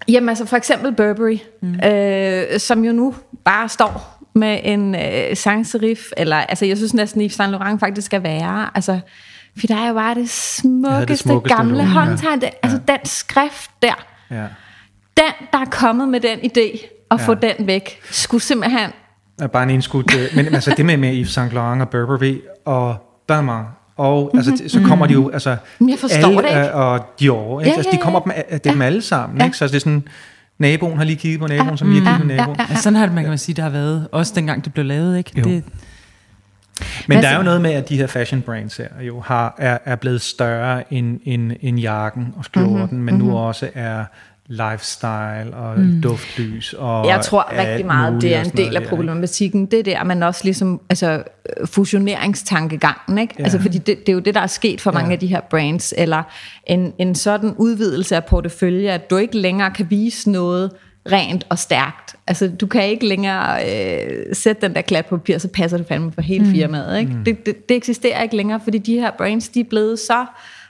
Jamen altså for eksempel Burberry, mm. øh, som jo nu bare står med en øh, sans serif, eller altså jeg synes næsten Yves Saint Laurent faktisk skal være, altså for der er jo bare det smukkeste, ja, det smukkeste gamle håndtegn, ja. altså den skrift der. Ja den, der er kommet med den idé, at ja. få den væk, skulle simpelthen... Er bare en indskudt, øh, men altså det med, med Yves Saint Laurent og Burberry og Balmain, og mm-hmm. altså, så kommer de jo, altså, jeg forstår alle, det ikke. og Dior, ikke? Ja, altså, de kommer op med det ja. dem alle sammen, ja. ikke? så altså, det er sådan, naboen har lige kigget på naboen, ja. som lige har kigget på naboen. Ja, ja, ja. Sådan har det, man kan sige, der har været, også dengang det blev lavet, ikke? Jo. Det, men der er jo noget med, at de her fashion brands her jo har, er, er blevet større end, end, end jakken og skjorten, mm-hmm. men nu mm-hmm. også er lifestyle og mm. duftlys. Og jeg tror rigtig meget, det er en del af problematikken. Det er der, man også ligesom, altså fusioneringstankegangen, ikke? Ja. Altså fordi det, det er jo det, der er sket for mange ja. af de her brands, eller en, en sådan udvidelse af portefølje, at du ikke længere kan vise noget rent og stærkt. Altså, du kan ikke længere øh, sætte den der klat på papir, så passer det fandme for hele mm. firmaet. Ikke? Mm. Det, det, det eksisterer ikke længere, fordi de her brands, de er blevet så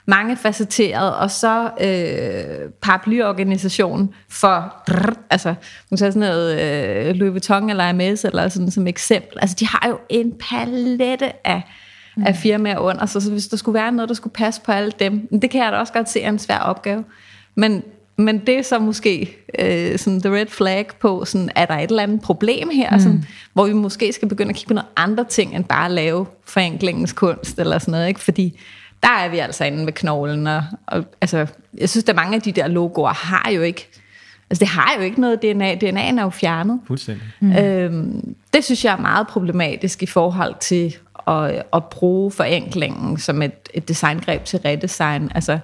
mangefacetteret og så øh, paraplyorganisation for, drrr, altså, nu tager sådan noget øh, Louis Vuitton eller Hermes eller sådan som eksempel. Altså, de har jo en palette af, mm. af firmaer under, så, så hvis der skulle være noget, der skulle passe på alle dem, det kan jeg da også godt se er en svær opgave. Men, men det er så måske øh, sådan the red flag på, sådan, er der et eller andet problem her, mm. sådan, hvor vi måske skal begynde at kigge på noget andre ting, end bare at lave forenklingens kunst, eller sådan noget, ikke? fordi der er vi altså inde med knoglen. Og, og, altså, jeg synes, at mange af de der logoer har jo ikke, altså det har jo ikke noget DNA. DNA'en er jo fjernet. Fuldstændig. Mm. Øhm, det synes jeg er meget problematisk i forhold til at, at bruge forenklingen som et, et designgreb til redesign. Altså,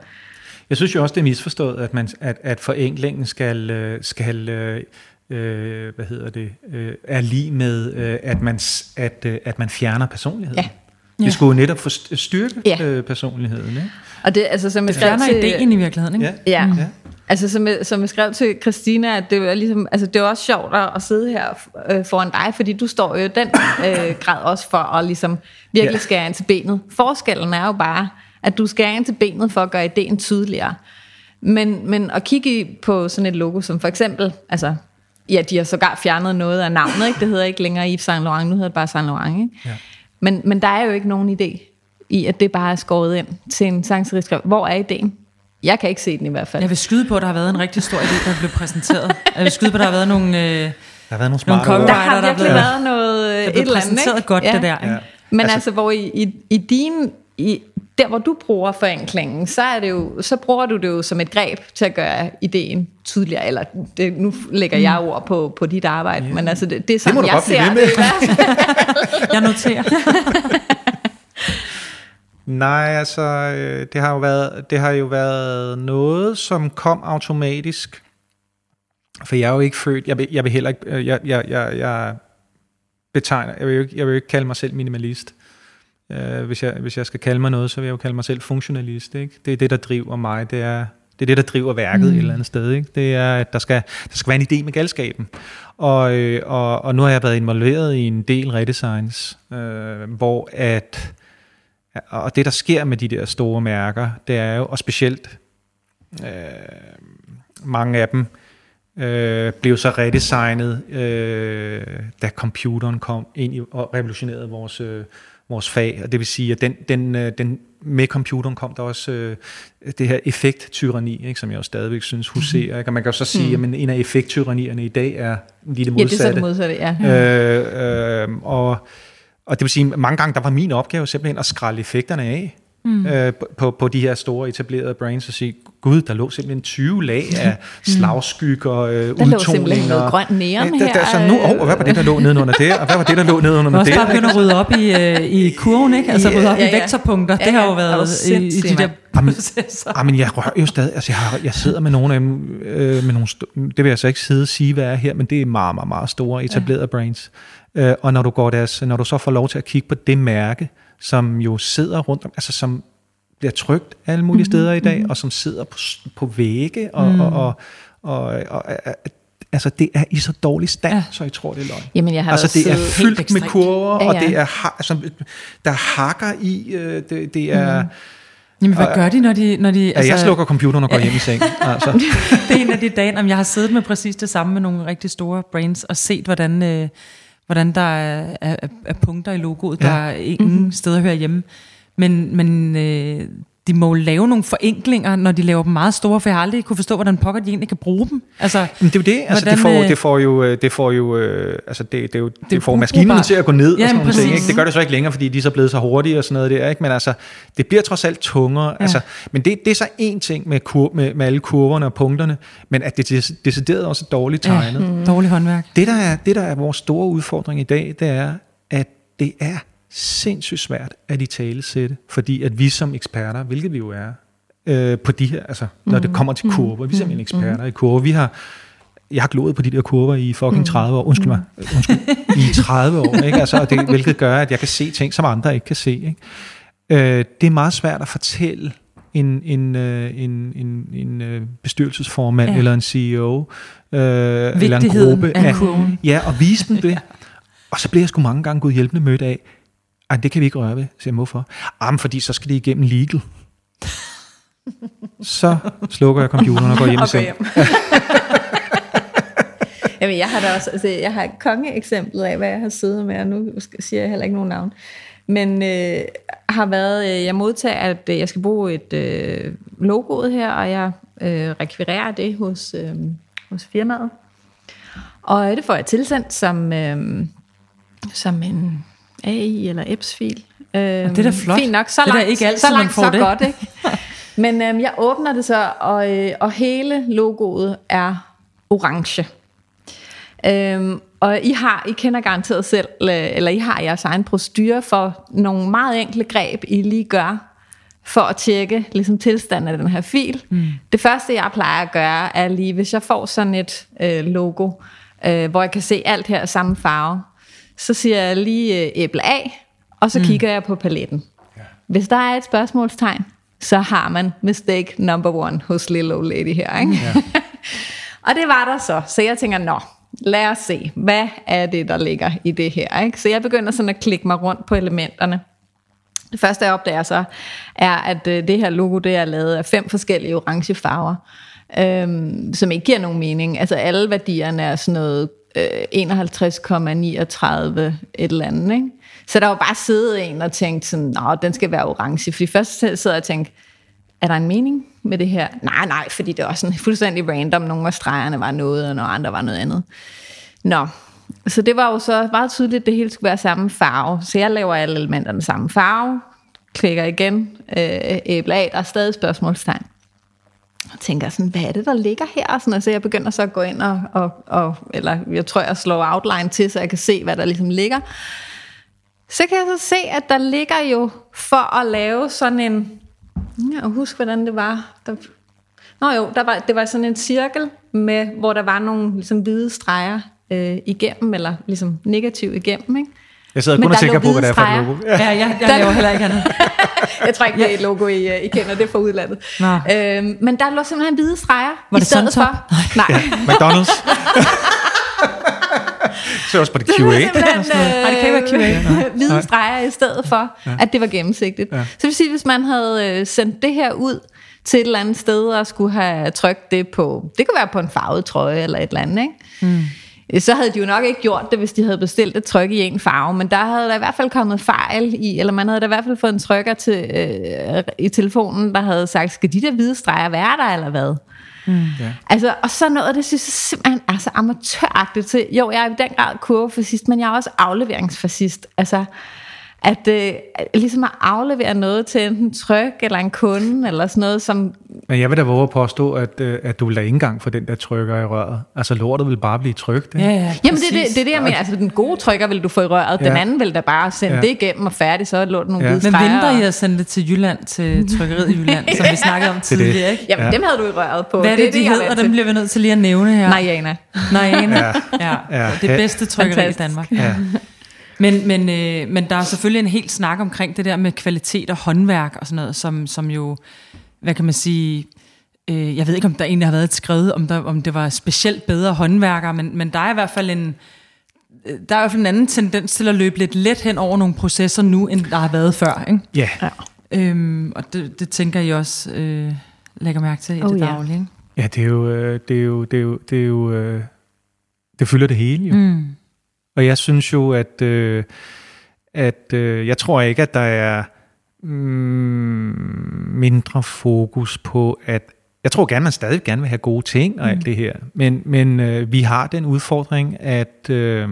jeg synes jo også, det er misforstået, at, man, at, at forenklingen skal, øh, skal øh, hvad hedder det, øh, er lige med, øh, at, man, at, øh, at man fjerner personligheden. Ja. Ja. Det skulle jo netop styrke ja. øh, personligheden. Ikke? Og det, altså, som det fjerner til, ideen i virkeligheden. Ikke? Ja. ja. Altså som jeg, som jeg skrev til Christina, at det var ligesom, altså det var også sjovt at, at sidde her øh, foran dig, fordi du står jo i den øh, grad også for at ligesom virkelig Ja. skære ind til benet. Forskellen er jo bare, at du skærer ind til benet for at gøre ideen tydeligere. Men, men at kigge på sådan et logo som for eksempel, altså ja, de har sågar fjernet noget af navnet, ikke? det hedder ikke længere Yves Saint Laurent, nu hedder det bare Saint Laurent. Ikke? Ja. Men, men der er jo ikke nogen idé i, at det bare er skåret ind til en sangseristskrift. Hvor er ideen? Jeg kan ikke se den i hvert fald. Jeg vil skyde på, at der har været en rigtig stor idé, der blev præsenteret. Jeg vil skyde på, at der har været nogle... Øh, Der har været nogle Nogle smarte ord. Der har der virkelig blevet- været noget øh, der et blev eller andet, præsenteret ikke? godt, det der. Ja. Men Altså- altså, altså hvor i, i, i din, i, der hvor du bruger forenklingen, så, er det jo, så bruger du det jo som et greb til at gøre ideen tydeligere, eller det, nu lægger jeg ord på, på dit arbejde, men altså det, det er sådan, må du jeg ser det jeg noterer. Nej, altså, øh, det har, jo været, det har jo været noget, som kom automatisk. For jeg er jo ikke født, jeg vil, jeg vil heller ikke, øh, jeg, jeg, jeg, jeg betegner, jeg vil, jo ikke, jeg vil jo ikke kalde mig selv minimalist. Uh, hvis, jeg, hvis jeg skal kalde mig noget, så vil jeg jo kalde mig selv funktionalist. Ikke? Det er det, der driver mig. Det er det, er det der driver værket mm. et eller andet sted. Ikke? Det er, at der skal, der skal være en idé med galskaben. Og, øh, og, og nu har jeg været involveret i en del redesigns, øh, hvor at og det, der sker med de der store mærker, det er jo, og specielt øh, mange af dem, øh, blev så redesignet, øh, da computeren kom ind i, og revolutionerede vores, øh, vores fag. Og det vil sige, at den, den, øh, den, med computeren kom der også øh, det her effekt-tyranni, ikke, som jeg jo stadigvæk synes huserer. Ikke? Og man kan jo så sige, at en af effekt-tyrannierne i dag er lige det Ja, det er så modsatte. det modsatte, ja. Øh, øh, og, og det vil sige, mange gange der var min opgave simpelthen at skralde effekterne af mm. øh, på, på de her store etablerede brains og sige, gud, der lå simpelthen 20 lag af slagskygger, øh, Der lå simpelthen udtoninger. noget grøn neon der, der, her, så nu, øh. oh, hvad var det, der lå nedenunder der, og hvad var det, der lå nedenunder Man også bare der? begynde at rydde op i, øh, i kurven, ikke? Altså rydde op Ja, i ja. vektorpunkter. Ja, Det har jo ja. været Det jo i, i de der Jamen, processer. Ah, men jeg rører jo stadig, altså jeg, har, jeg sidder med nogle af dem, øh, med nogle det vil jeg så ikke sidde og sige, hvad er her, men det er meget, meget, meget store etablerede ja. brains. Øh, og når du, går deres, når du så får lov til at kigge på det mærke, som jo sidder rundt om, altså som bliver trygt alle mulige Mhm, steder i dag, og som sidder på, på vægge, og, mm. og, og, og, og, og altså det er i så dårlig stand, ja. Så jeg tror, det er løgn. Jamen, jeg har Altså det er fyldt med kurver, Ja, og ja. det er, altså, der hakker i, øh, det, det er... Mm. Jamen, hvad gør de, når de... Når de Ja, jeg slukker computeren og går hjem i seng. Altså. det er en af de dage, om jeg har siddet med præcis det samme med nogle rigtig store brains, og set, hvordan, øh, hvordan der er, er, er punkter i logoet, der ja. ingen mm-hmm. steder hører hjemme. Men, men øh, de må jo lave nogle forenklinger, når de laver dem meget store, for jeg har aldrig kunne forstå, hvordan pokker de egentlig kan bruge dem. Altså, Men det er jo det, altså Hvordan, det får, øh, det får jo, øh, det får jo, øh, altså det, det, er jo, det, det får maskinerne til at gå ned og Ja, sådan nogle ting, ikke? Det gør det så ikke længere, fordi de er så blevet så hurtige og sådan noget der, ikke? Men altså, det bliver trods alt tungere. Ja. Altså, men det, det er så en ting med, kur, med, med alle kurverne og punkterne, men at det er decideret også er dårligt tegnet. ja, mm. dårlig håndværk. Det, der er, det, der er vores store udfordring i dag, det er, at det er sindssygt svært at i tale sætte, fordi at vi som eksperter, hvilket vi jo er, øh, på de her, altså når det kommer til kurver, vi er simpelthen eksperter i kurver, vi har jeg har gloet på de der kurver i fucking 30 år, undskyld mig, undskyld, i 30 år, ikke? Altså, det, hvilket gør, at jeg kan se ting, som andre ikke kan se. Ikke? Øh, det er meget svært at fortælle en, en, øh, en, en, en øh, bestyrelsesformand ja. Ja. eller en CEO øh, eller en gruppe af kurven. Ja, og vise dem det. Og så bliver jeg sgu mange gange gået hjælpende mødt af, ej, det kan vi ikke røre ved. Så jeg, hvorfor? Jamen, fordi så skal det igennem legal. Så slukker jeg computeren og går hjem Og seng. hjem. Jamen, jeg har da også, altså, jeg har et kongeeksempel af, hvad jeg har siddet med, og nu siger jeg heller ikke nogen navn. Men øh, har været, øh, jeg modtager, at øh, jeg skal bruge et øh, logoet her, og jeg øh, rekvirerer det hos, øh, hos firmaet. Og det får jeg tilsendt som, øh, som en AI eller EBS-fil. Øh, det er da flot. Fint nok, så Det er langt, ikke altid, så man langt, får så det. godt, ikke? Men øhm, jeg åbner det så, og, øh, og hele logoet er orange. Øhm, og I har, I kender garanteret selv, øh, eller I har jeres egen procedure for nogle meget enkle greb, I lige gør, for at tjekke ligesom, tilstanden af den her fil. Mm. Det første, jeg plejer at gøre, er lige, hvis jeg får sådan et øh, logo, øh, hvor jeg kan se alt her i samme farve, så siger jeg lige øh, æble A, og så mm. kigger jeg på paletten. Ja. Hvis der er et spørgsmålstegn, så har man mistake number one hos Little Old Lady her. Ikke? Ja. og det var der så. Så jeg tænker, nå, lad os se, hvad er det, der ligger i det her? Ikke? Så jeg begynder sådan at klikke mig rundt på elementerne. Det første, jeg opdager så, er, at øh, det her logo, det er lavet af fem forskellige orange farver, øhm, som ikke giver nogen mening. Altså alle værdierne er sådan noget øh, 51,39 et eller andet, ikke? Så der var bare siddet en og tænkt sådan, Nå, den skal være orange. Fordi først sidder jeg og tænkte, er der en mening med det her? Nej, nej, fordi det var sådan fuldstændig random. Nogle af stregerne var noget, og nogle andre var noget andet. Nå, så det var jo så meget tydeligt, at det hele skulle være samme farve. Så jeg laver alle elementerne samme farve, klikker igen, øh, æble af, der er stadig spørgsmålstegn. Og tænker sådan, hvad er det, der ligger her? Og sådan, altså jeg begynder så at gå ind og, og, og, eller jeg tror, jeg slår outline til, så jeg kan se, hvad der ligesom ligger. Så kan jeg så se, at der ligger jo for at lave sådan en, jeg husker, hvordan det var. Der, nå jo, der var, det var sådan en cirkel, med, hvor der var nogle ligesom, hvide streger øh, igennem, eller ligesom negativ igennem, ikke? Jeg sidder kun og tænker på, hvad det er for et logo. Ja, ja jeg, jeg laver heller ikke andet. jeg tror ikke, det er et logo, I, I kender det fra udlandet. Nå. Øhm, men der lå simpelthen hvide streger Var i det stedet for. Nej, Ja, McDonald's. Så også på det det Q&A. simpelthen Nej, det kan ikke være øh, hvide streger i stedet for, at det var gennemsigtigt. Ja. Så det vil sige, hvis man havde øh, sendt det her ud til et eller andet sted og skulle have trykt det på, det kunne være på en farvet trøje eller et eller andet, ikke? Mm. Så havde de jo nok ikke gjort det, hvis de havde bestilt et tryk i en farve, men der havde der i hvert fald kommet fejl i, eller man havde da i hvert fald fået en trykker til, øh, i telefonen, der havde sagt, skal de der hvide streger være der, eller hvad? Ja. Altså, og så noget af det, synes jeg simpelthen er så amatøragtigt til. Jo, jeg er i den grad kurvefascist, men jeg er også afleveringsfascist. Altså, at øh, ligesom at aflevere noget til enten tryk eller en kunde, eller sådan noget, som... Men jeg vil da våge at påstå, at, øh, at du vil da ikke engang få den der trykker i røret. Altså lortet vil bare blive trykt. Ikke? Ja, ja, Jamen, det, er det, det er det, jeg mener. Altså, den gode trykker vil du få i røret, den Ja. anden vil da bare sende Ja. det igennem og færdig, så lå der nogle Ja. hvide Men venter I at sende det til Jylland, til trykkeriet i Jylland, som vi snakkede om det. tidligere, ikke? Jamen, Ja. dem havde du i røret på. Hvad er det, de jeg er hedder? Dem bliver vi nødt til lige at nævne her. Mariana. Mariana. Ja. Ja. Ja. Det bedste trykkeri i. Danmark. Ja. Men, men, øh, men der er selvfølgelig en helt snak omkring det der med kvalitet og håndværk og sådan noget, som, som jo, hvad kan man sige, øh, jeg ved ikke, om der egentlig har været et skrevet, om, der, om det var specielt bedre håndværkere, men, men der er i hvert fald en, øh, der er i hvert fald en anden tendens til at løbe lidt let hen over nogle processer nu, end der har været før. Ikke? ja. Øhm, og det, det tænker I også øh, lægger mærke til i Oh, det ja. daglige. Ikke? Ja, det er jo, øh, det er jo, det er jo, det er jo, øh, det fylder det hele jo. Mm. Og jeg synes jo, at, øh, at øh, jeg tror ikke, at der er mm, mindre fokus på, at jeg tror gerne, man stadig gerne vil have gode ting og alt det her. Men, men øh, vi har den udfordring, at, øh,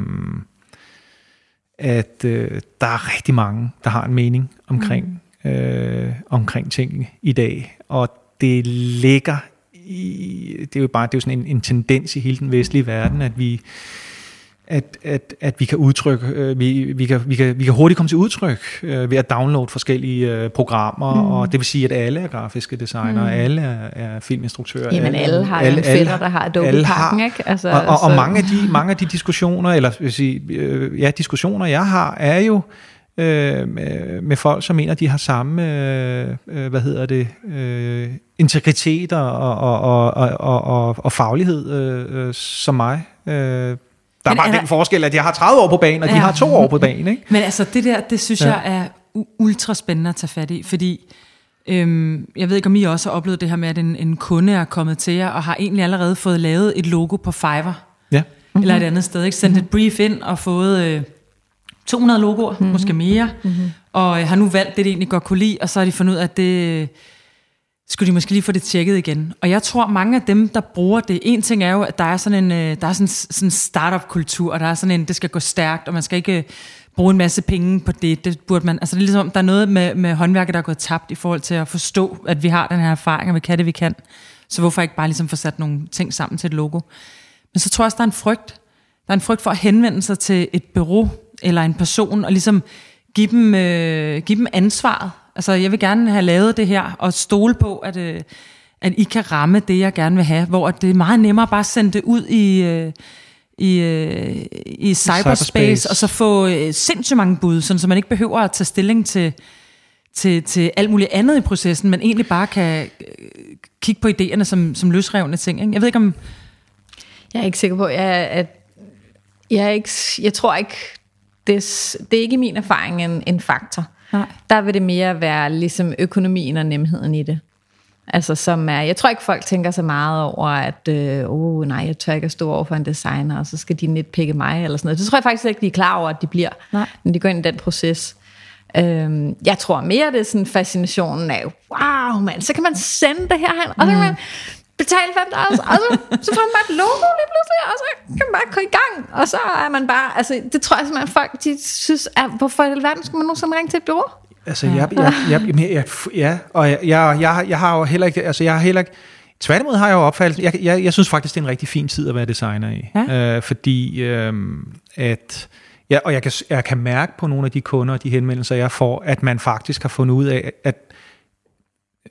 at øh, der er rigtig mange, der har en mening omkring, øh, omkring ting i dag. Og det ligger i, det er jo bare det er jo sådan en, en tendens i hele den vestlige verden, at vi at, at, at vi kan udtrykke, øh, vi, vi, kan, vi, kan, vi kan hurtigt komme til udtryk øh, ved at downloade forskellige øh, programmer, mm. og det vil sige, at alle er grafiske designer, mm. alle er, er filminstruktører. Jamen, alle har jo en fætter, der har Adobe-pakken, ikke? Altså, og, og, og så- mange, af de, mange af de diskussioner, eller vil sige, øh, ja, diskussioner, jeg har, er jo øh, med, folk, som mener, de har samme, øh, øh, hvad hedder det, øh, integritet og, og, og, og, og, og, og faglighed øh, øh, som mig. Øh, der er Men bare er den forskel, at jeg har 30 år på banen, og de Ja. har to år på banen. Ikke? Men altså det der, det synes Ja. jeg er ultra spændende at tage fat i, fordi øhm, jeg ved ikke, om I også har oplevet det her med, at en, en kunde er kommet til jer, og har egentlig allerede fået lavet et logo på Fiverr, Ja. mm-hmm. eller et andet sted, ikke? sendt et brief ind og fået øh, 200 logoer, mm-hmm. måske mere, mm-hmm. og øh, har nu valgt det, de egentlig godt kunne lide, og så har de fundet ud af, at det... øh, skulle de måske lige få det tjekket igen. Og jeg tror, mange af dem, der bruger det, en ting er jo, at der er sådan en, øh, der er sådan, sådan en startup-kultur, og der er sådan en, det skal gå stærkt, og man skal ikke øh, bruge en masse penge på det. Det burde man, altså det er ligesom, der er noget med, med håndværket, der er gået tabt i forhold til at forstå, at vi har den her erfaring, og vi kan det, vi kan. Så hvorfor ikke bare ligesom få sat nogle ting sammen til et logo? Men så tror jeg også, der er en frygt. Der er en frygt for at henvende sig til et bureau eller en person, og ligesom give dem, øh, give dem ansvaret. Altså, jeg vil gerne have lavet det her, og stole på, at, øh, at I kan ramme det, jeg gerne vil have, hvor det er meget nemmere bare at sende det ud i, øh, i, øh, i cyberspace, Cyberspace. og så få øh, sindssygt mange bud, sådan, så man ikke behøver at tage stilling til, til, til alt muligt andet i processen, men egentlig bare kan øh, kigge på idéerne som, som løsrevne ting. Ikke? Jeg ved ikke om... Jeg er ikke sikker på, at, at jeg, er ikke, jeg tror ikke, det, det er ikke min erfaring en, en faktor. Nej. Der vil det mere være ligesom økonomien og nemheden i det. Altså som er, jeg tror ikke folk tænker så meget over, at øh, oh, nej, jeg tør ikke at stå over for en designer, og så skal de netpikke mig, eller sådan noget. Det tror jeg faktisk ikke, de er klar over, at de bliver, Nej. når de går ind i den proces. Øhm, jeg tror mere, det er sådan fascinationen af, wow, man, så kan man sende det her hen, og så kan man betale 5 dollars, og så, så får man bare et logo lige pludselig, og så kan man bare gå i gang, og så er man bare, altså det tror jeg simpelthen folk, de synes, at, hvorfor i alverden skulle man nogensinde ringe til et bureau? Altså, jeg, jeg, jeg, jeg, jeg, ja, og jeg, jeg, jeg, jeg har jo heller ikke, altså jeg har heller ikke, tværtimod har jeg jo opfattelsen, jeg, jeg, jeg synes faktisk, det er en rigtig fin tid at være designer i, Ja. øh, fordi øh, at, ja, og jeg kan, jeg kan mærke på nogle af de kunder og de henvendelser, jeg får, at man faktisk har fundet ud af, at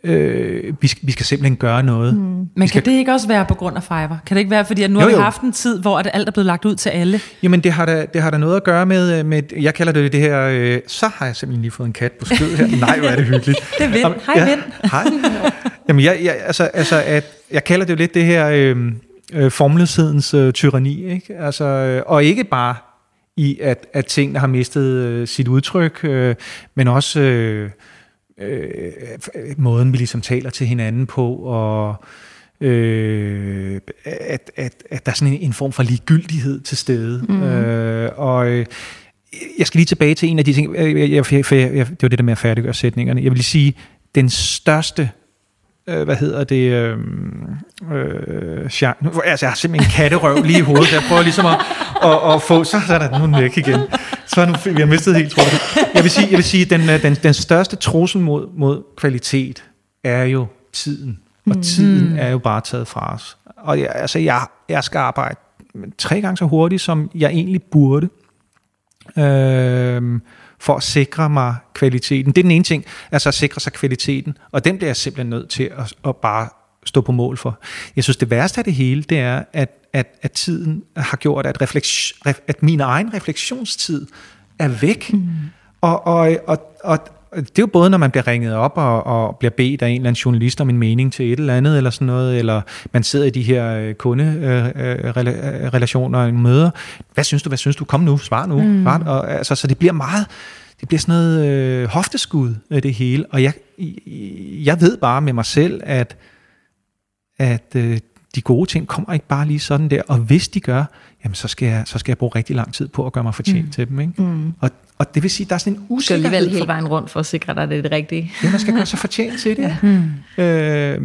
øh, vi, skal, vi skal simpelthen gøre noget. Mm. Men kan det ikke også være på grund af Fiverr? Kan det ikke være, fordi at nu Jo, har vi jo. haft en tid, hvor alt er blevet lagt ud til alle? Jamen, det har, da, det har da noget at gøre med, øh, med jeg kalder det det her, øh, så har jeg simpelthen lige fået en kat på skødet her. Nej, hvor er det hyggeligt. Det er Vind. Jamen, Hej, Vind. Hej. Jamen, jeg, jeg, altså, altså, at, jeg kalder det jo lidt det her øh, øh, formløshedens øh, tyranni, ikke? Altså, øh, og ikke bare i, at, at tingene har mistet øh, sit udtryk, øh, men også øh, øh, måden, vi ligesom taler til hinanden på, og øh, at, at, at der er sådan en, en form for ligegyldighed til stede. Mm. Øh, og øh, jeg skal lige tilbage til en af de ting, jeg, jeg, jeg, jeg, jeg, det var det der med at færdiggøre sætningerne. Jeg vil lige sige, den største øh, hvad hedder det, øh, øh, chance. Nu- altså jeg har simpelthen en katterøv lige i hovedet, så jeg prøver ligesom at, at, at få, så er der nu væk igen. Så nu, vi har mistet helt tråden. Jeg vil sige, jeg vil sige den, øh, den, den største trussel mod, mod kvalitet er jo tiden. Og tiden er jo bare taget fra os. Og jeg, altså, jeg, jeg skal arbejde tre gange så hurtigt, som jeg egentlig burde øh, for at sikre mig kvaliteten. Det er den ene ting, altså at sikre sig kvaliteten, og den bliver jeg simpelthen nødt til at, at bare stå på mål for. Jeg synes, det værste af det hele, det er, at, at, at tiden har gjort, at, refleks, ref- at min egen refleksionstid er væk. Mm. Og, og, og, og det er jo både, når man bliver ringet op og, og bliver bedt af en eller anden journalist om en mening til et eller andet, eller sådan noget, eller man sidder i de her kunderelationer og møder. Hvad synes du, hvad synes du? Kom nu, svar nu. Mm. Svar. Og, altså, så det bliver meget, det bliver sådan noget øh, hofteskud af det hele, og jeg, jeg ved bare med mig selv, at, at øh, de gode ting kommer ikke bare lige sådan der, og hvis de gør, jamen så skal jeg, så skal jeg bruge rigtig lang tid på at gøre mig fortjent mm. til dem. Ikke? Mm. Og, og det vil sige, at der er sådan en Du skal alligevel usikkerhed hele vejen rundt for at sikre dig, at det er det rigtige. Ja, man skal gøre sig fortjent til det. Ja. Øh,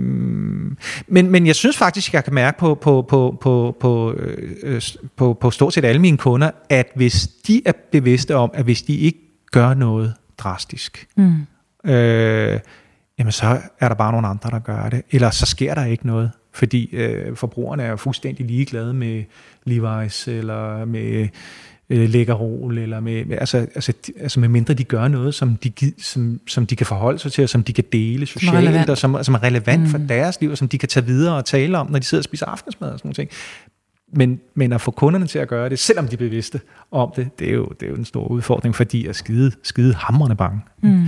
men, men jeg synes faktisk, at jeg kan mærke på, på, på, på, på, øh, på, på stort set alle mine kunder, at hvis de er bevidste om, at hvis de ikke gør noget drastisk, mm. øh, jamen så er der bare nogle andre, der gør det. Eller så sker der ikke noget, fordi øh, forbrugerne er jo fuldstændig ligeglade med Levi's eller med øh, Lækkerol, eller med, med, altså, altså, altså med mindre de gør noget, som de, som, som de kan forholde sig til, og som de kan dele socialt, relevant. og som, som er relevant mm. for deres liv, og som de kan tage videre og tale om, når de sidder og spiser aftensmad og sådan nogle ting. Men, men at få kunderne til at gøre det, selvom de er bevidste om det, det er jo, det er jo en stor udfordring, fordi er skide, skide hamrende bange. Mm.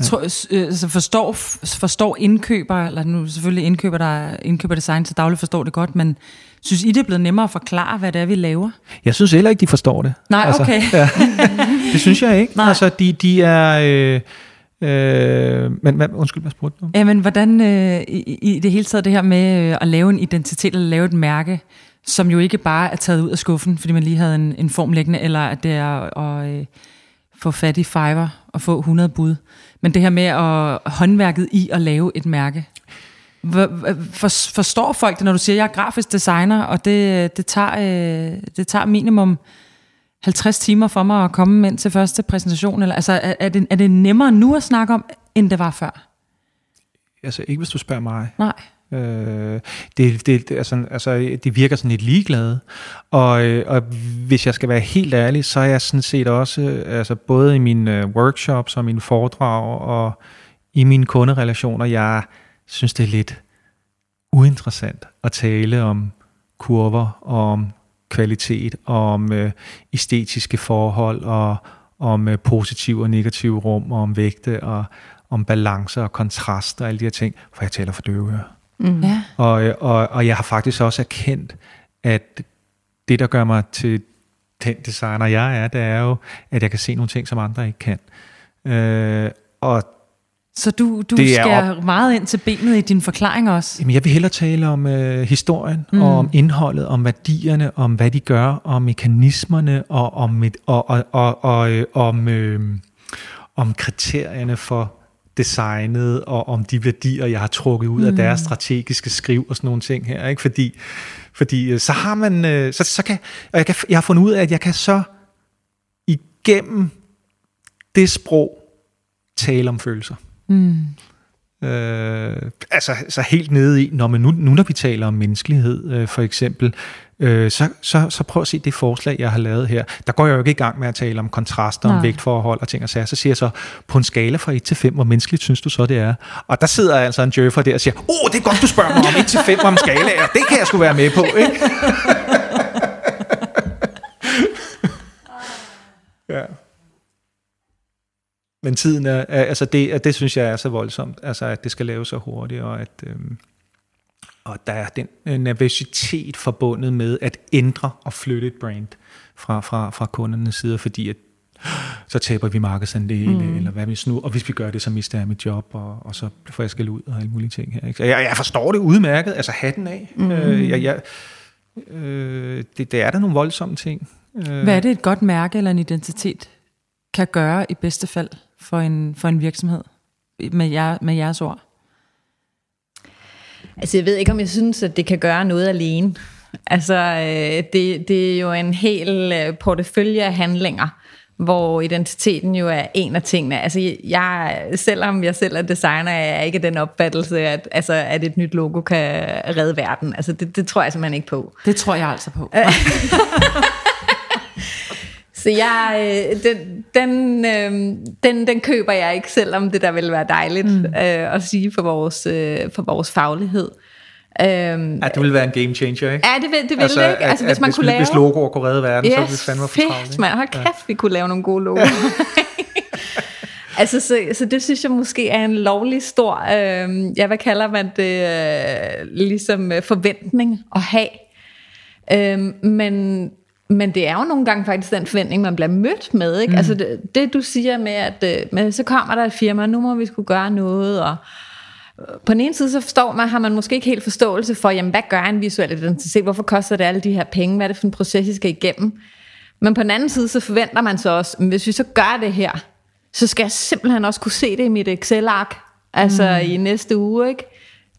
Ja. Tror, øh, altså forstår, forstår indkøber, eller nu selvfølgelig indkøber, der indkøber design til daglig, forstår det godt, men synes I, det er blevet nemmere at forklare, hvad det er, vi laver? Jeg synes heller ikke, de forstår det. Nej, okay. Ja, det synes jeg ikke. Nej. Altså, de, de er... Øh, øh, men hvad, undskyld, hvad spurgte du? Jamen, hvordan øh, i, i det hele taget det her med øh, at lave en identitet, eller lave et mærke, som jo ikke bare er taget ud af skuffen, fordi man lige havde en, en form liggende, eller at det er at øh, få fat i Fiverr og få 100 bud. Men det her med at håndværket i at lave et mærke. For, forstår folk det, når du siger, at jeg er grafisk designer, og det, det, tager, øh, det tager minimum 50 timer for mig at komme ind til første præsentation? Eller, altså, er, er, det, er det nemmere nu at snakke om, end det var før? Altså, ikke hvis du spørger mig. Nej. Øh, det, det, altså, altså, det virker sådan lidt ligeglade. Og, øh, og hvis jeg skal være helt ærlig, så er jeg sådan set også, øh, altså både i mine øh, workshops og mine foredrag og i mine kunderelationer, jeg synes, det er lidt uinteressant at tale om kurver og om kvalitet og om øh, æstetiske forhold og om øh, positive og negative rum, og om vægte, og om balance og kontrast og alle de her ting, for jeg taler for døve Mm. Ja. Og, og, og jeg har faktisk også erkendt, at det, der gør mig til den designer, jeg er, det er jo, at jeg kan se nogle ting, som andre ikke kan. Øh, og så du, du skal op... meget ind til benet i din forklaring også? Jamen, jeg vil hellere tale om øh, historien, mm. og om indholdet, om værdierne, om hvad de gør, om mekanismerne, og om, et, og, og, og, og, øh, om, øh, om kriterierne for designet, og om de værdier, jeg har trukket ud mm. af deres strategiske skriv og sådan nogle ting her. Ikke? Fordi, fordi øh, så har man, øh, så, så kan, og jeg, kan, jeg har fundet ud af, at jeg kan så igennem det sprog tale om følelser. Mm. Øh, altså så helt nede i, når man nu, nu når vi taler om menneskelighed øh, for eksempel, øh, så, så, så prøv at se det forslag, jeg har lavet her. Der går jeg jo ikke i gang med at tale om kontraster, Nej. om vægtforhold og ting og sager. Så siger jeg så, på en skala fra 1 til 5, hvor menneskeligt synes du så, det er? Og der sidder altså en jøffer der og siger, åh, oh, det er godt, du spørger mig om 1 til 5 om skalaer. Det kan jeg sgu være med på, ikke? ja. Men tiden er, altså det, det synes jeg er så voldsomt, altså at det skal laves så hurtigt, og at øhm, og der er den øh, nervøsitet forbundet med at ændre og flytte et brand fra, fra, fra kundernes side, fordi at så taber vi markedsandele, mm. eller hvad vi nu, og hvis vi gør det, så mister jeg mit job, og, og så får jeg skal ud og alle mulige ting her. Ikke? Så jeg, jeg forstår det udmærket, altså hatten af. Mm. Øh, jeg, jeg, øh, det, det er der nogle voldsomme ting. Øh. Hvad er det et godt mærke eller en identitet kan gøre i bedste fald? For en, for en virksomhed med, jer, med jeres ord? Altså jeg ved ikke, om jeg synes, at det kan gøre noget alene. Altså øh, det, det er jo en hel øh, portefølje af handlinger, hvor identiteten jo er en af tingene. Altså jeg, selvom jeg selv er designer, er jeg ikke den opfattelse, at, altså, at et nyt logo kan redde verden. Altså det, det tror jeg simpelthen ikke på. Det tror jeg altså på. Så jeg, øh, den, den, øh, den, den køber jeg ikke, selvom det der vil være dejligt mm. øh, at sige for vores, øh, for vores faglighed. Øhm, at det ville være en game changer, ikke? Ja, det vil det, vil altså, ikke. Altså, at, hvis man hvis, kunne lave... Hvis logoer kunne redde verden, yes, så ville det fandme for travlt. man. Hold kæft, ja. vi kunne lave nogle gode logoer. altså, så, så det synes jeg måske er en lovlig stor, øh, ja, hvad kalder man det, øh, ligesom øh, forventning at have. Øh, men men det er jo nogle gange faktisk den forventning, man bliver mødt med. Ikke? Mm. Altså det, det, du siger med, at øh, med, så kommer der et firma, nu må vi skulle gøre noget, og øh, på den ene side, så forstår man, har man måske ikke helt forståelse for, jamen, hvad gør en visuel identitet? Hvorfor koster det alle de her penge? Hvad er det for en proces, I skal igennem? Men på den anden side, så forventer man så også, hvis vi så gør det her, så skal jeg simpelthen også kunne se det i mit Excel-ark, altså mm. i næste uge, ikke?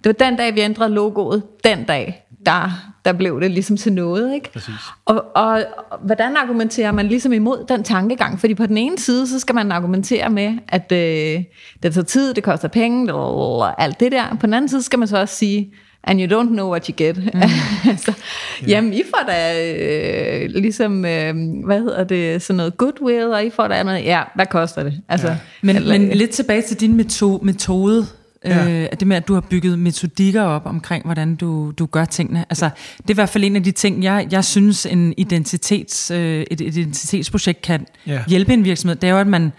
Det var den dag, vi ændrede logoet. Den dag, der, der blev det ligesom til noget. Ikke? Præcis. Og, og, og hvordan argumenterer man ligesom imod den tankegang? Fordi på den ene side, så skal man argumentere med, at øh, det tager tid, det koster penge, og alt det der. På den anden side skal man så også sige, and you don't know what you get. Mm. altså, yeah. Jamen, I får da øh, ligesom, øh, hvad hedder det, sådan noget goodwill, og I får da noget, ja, hvad koster det? Altså, ja. men, eller, men lidt tilbage til din metode, metode Ja. Øh, det med, at du har bygget metodikker op omkring, hvordan du, du gør tingene. Altså, det er i hvert fald en af de ting, jeg, jeg synes, en identitets, øh, et identitetsprojekt kan ja. hjælpe en virksomhed. Det er jo, at man,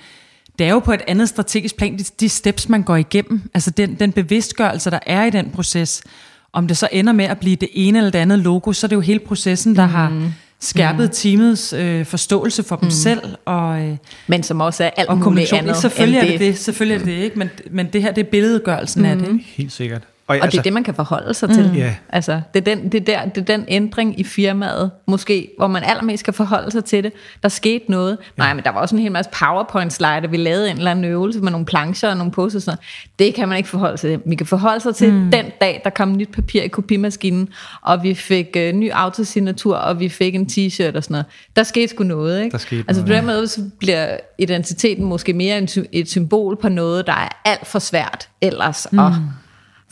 det er jo på et andet strategisk plan, de, de steps, man går igennem. Altså den, den bevidstgørelse, der er i den proces. Om det så ender med at blive det ene eller det andet logo, så er det jo hele processen, der mm. har skærpet mm. teamets øh, forståelse for dem mm. selv. Og, øh, men som også er alt og muligt andet. Selvfølgelig er det det, selvfølgelig er det ikke, men, men det her det er billedgørelsen mm. af det. Ikke? Helt sikkert. Og, og altså, det er det, man kan forholde sig mm. til. Yeah. Altså, det, er den, det, er der, det er den ændring i firmaet, måske, hvor man allermest kan forholde sig til det. Der skete noget. Yeah. Nej, men der var også en hel masse PowerPoint-slider. Vi lavede en eller anden øvelse med nogle plancher og nogle poster. Sådan. Det kan man ikke forholde sig til. Vi kan forholde sig til mm. den dag, der kom nyt papir i kopimaskinen, og vi fik øh, ny autosignatur, og vi fik en t-shirt og sådan noget. Der skete sgu noget, ikke? Der skete altså noget, på den måde så bliver identiteten måske mere et symbol på noget, der er alt for svært ellers mm. at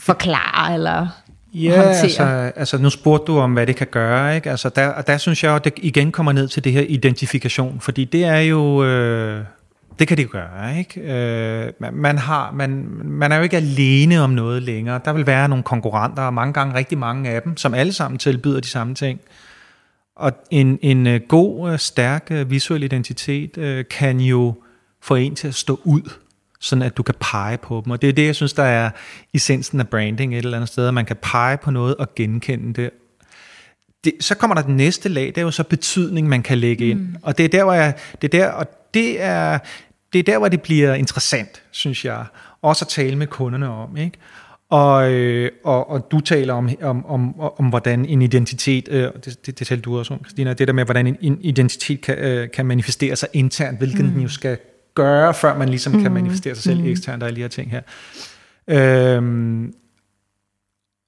forklare eller Ja, håndtere. altså, altså nu spurgte du om, hvad det kan gøre, ikke? Altså der, og der synes jeg at det igen kommer ned til det her identifikation, fordi det er jo, øh, det kan det gøre, ikke? Øh, man, har, man, man er jo ikke alene om noget længere. Der vil være nogle konkurrenter, og mange gange rigtig mange af dem, som alle sammen tilbyder de samme ting. og en, en øh, god, øh, stærk øh, visuel identitet øh, kan jo få en til at stå ud, sådan at du kan pege på dem. Og det er det, jeg synes, der er essensen af branding et eller andet sted, at man kan pege på noget og genkende det. det så kommer der det næste lag, det er jo så betydning, man kan lægge ind. Mm. Og det er der, hvor jeg, det er der, og det er, det er der, hvor det bliver interessant, synes jeg, også at tale med kunderne om. Ikke? Og, øh, og, og du taler om, om, om, om hvordan en identitet, øh, det, det, det talte du også om, Christina, det der med, hvordan en, en identitet kan, øh, kan manifestere sig internt, hvilken mm. den jo skal gøre, før man ligesom mm. kan manifestere sig selv mm. eksternt og alle de her ting her. Øhm,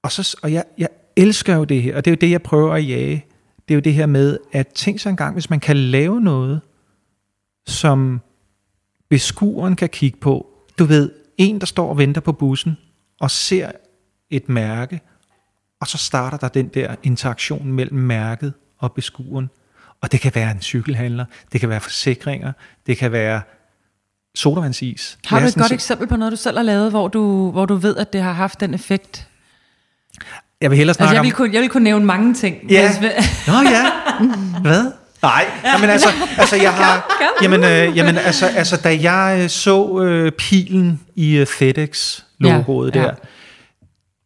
og så, og jeg, jeg elsker jo det her, og det er jo det, jeg prøver at jage. Det er jo det her med, at tænk sig engang, hvis man kan lave noget, som beskueren kan kigge på. Du ved, en, der står og venter på bussen, og ser et mærke, og så starter der den der interaktion mellem mærket og beskueren. Og det kan være en cykelhandler, det kan være forsikringer, det kan være sodavandsis. Har du et godt eksempel på noget, du selv har lavet, hvor du, hvor du ved, at det har haft den effekt? Jeg vil hellere altså, snakke altså, jeg vil kunne, jeg vil kunne nævne mange ting. Ja. Nå ja. Hvad? Nej, jamen altså, altså jeg har, jamen, øh, jamen altså, altså da jeg øh, så øh, pilen i uh, FedEx logoet ja, der, ja.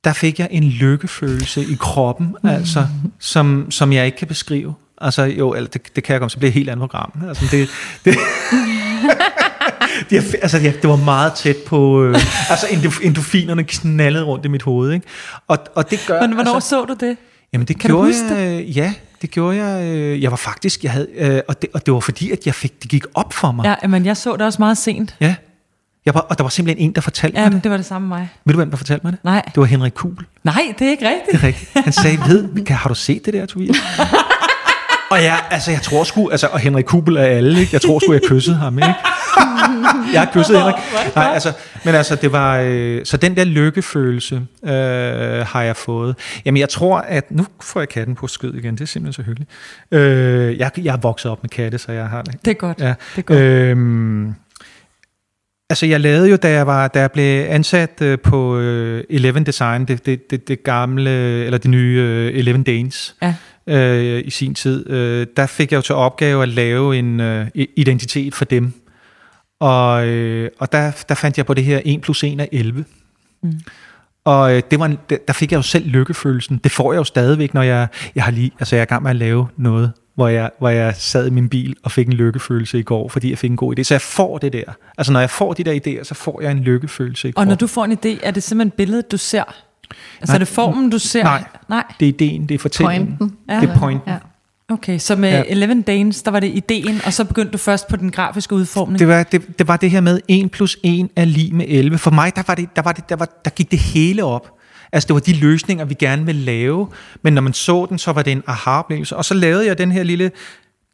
der fik jeg en lykkefølelse i kroppen, mm. altså, som, som jeg ikke kan beskrive. Altså jo, altså, det, det kan jeg komme, så bliver helt andet program. Altså, det, det det, altså, ja, det var meget tæt på, øh, altså endorfinerne knaldede rundt i mit hoved. Ikke? Og, og det gør, Men hvornår altså, så du det? Jamen det kan gjorde jeg, det? ja, det gjorde jeg. Øh, jeg var faktisk, jeg havde, øh, og, det, og det var fordi, at jeg fik, det gik op for mig. Ja, men jeg så det også meget sent. Ja, jeg var, og der var simpelthen en, der fortalte ja, mig det. det var det samme med mig. Ved du, hvem der fortalte mig det? Nej. Det var Henrik Kuhl. Nej, det er ikke rigtigt. Det er rigtigt. Han sagde, ved, kan, har du set det der, Tobias? og ja, altså jeg tror sgu, altså, og Henrik Kubel er alle, ikke? Jeg tror sgu, jeg kyssede ham, ikke? jeg har kysset Henrik. Nej, altså, men altså, det var, øh, så den der lykkefølelse øh, har jeg fået. Jamen, jeg tror, at, nu får jeg katten på skød igen, det er simpelthen så hyggeligt. Øh, jeg, jeg er vokset op med katte, så jeg har det. Det er godt, ja. det er godt. Øh, Altså jeg lavede jo, da jeg, var, da jeg blev ansat øh, på øh, Eleven Design, det, det, det, det gamle, eller det nye øh, Eleven Danes, ja. Øh, i sin tid, øh, der fik jeg jo til opgave at lave en øh, identitet for dem. Og, øh, og der, der fandt jeg på det her 1 plus 1 er 11. Mm. Og øh, det var, der fik jeg jo selv lykkefølelsen. Det får jeg jo stadigvæk, når jeg, jeg, har lige, altså jeg er i gang med at lave noget, hvor jeg, hvor jeg sad i min bil og fik en lykkefølelse i går, fordi jeg fik en god idé. Så jeg får det der. Altså når jeg får de der idéer, så får jeg en lykkefølelse i går. Og når du får en idé, er det simpelthen billedet, du ser? Altså nej, er det formen, du ser? Nej, nej, det er ideen, det er fortællingen. Pointen. Ja. Det er pointen. Ja. Okay, så med ja. 11 Danes, der var det ideen, og så begyndte du først på den grafiske udformning? Det var det, det, var det her med 1 plus 1 er lige med 11. For mig, der, var det, der, var det, der, var, der gik det hele op. Altså det var de løsninger, vi gerne ville lave, men når man så den, så var det en aha-oplevelse. Og så lavede jeg den her lille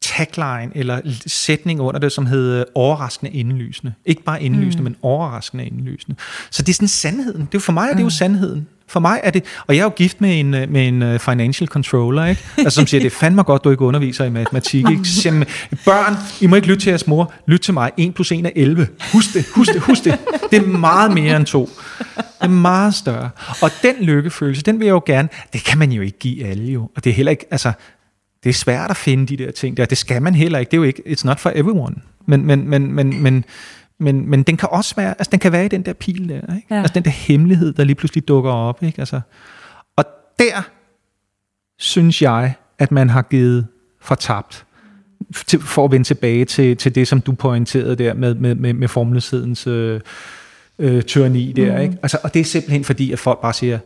tagline eller sætning under det, som hed overraskende indlysende. Ikke bare indlysende, mm. men overraskende indlysende. Så det er sådan sandheden. Det er jo for mig er det jo mm. sandheden. For mig er det, og jeg er jo gift med en, øh, med en øh, financial controller, ikke? Altså, som siger, det er fandme godt, du ikke underviser i matematik, ikke? Børn, I må ikke lytte til jeres mor, lyt til mig, 1 plus 1 er 11. Husk det, husk det, husk det. Det er meget mere end to. Det er meget større. Og den lykkefølelse, den vil jeg jo gerne, det kan man jo ikke give alle jo. Og det er heller ikke, altså, det er svært at finde de der ting der. Det skal man heller ikke. Det er jo ikke, it's not for everyone. Men, men, men, men, men, men, men den kan også være, altså den kan være i den der pil der, ikke? Ja. Altså den der hemmelighed, der lige pludselig dukker op, ikke? Altså, og der synes jeg, at man har givet fortabt til, for at vende tilbage til, til det, som du pointerede der med, med, med, med formlesidens øh, øh, tyranni der, mm. ikke? Altså, og det er simpelthen fordi, at folk bare siger,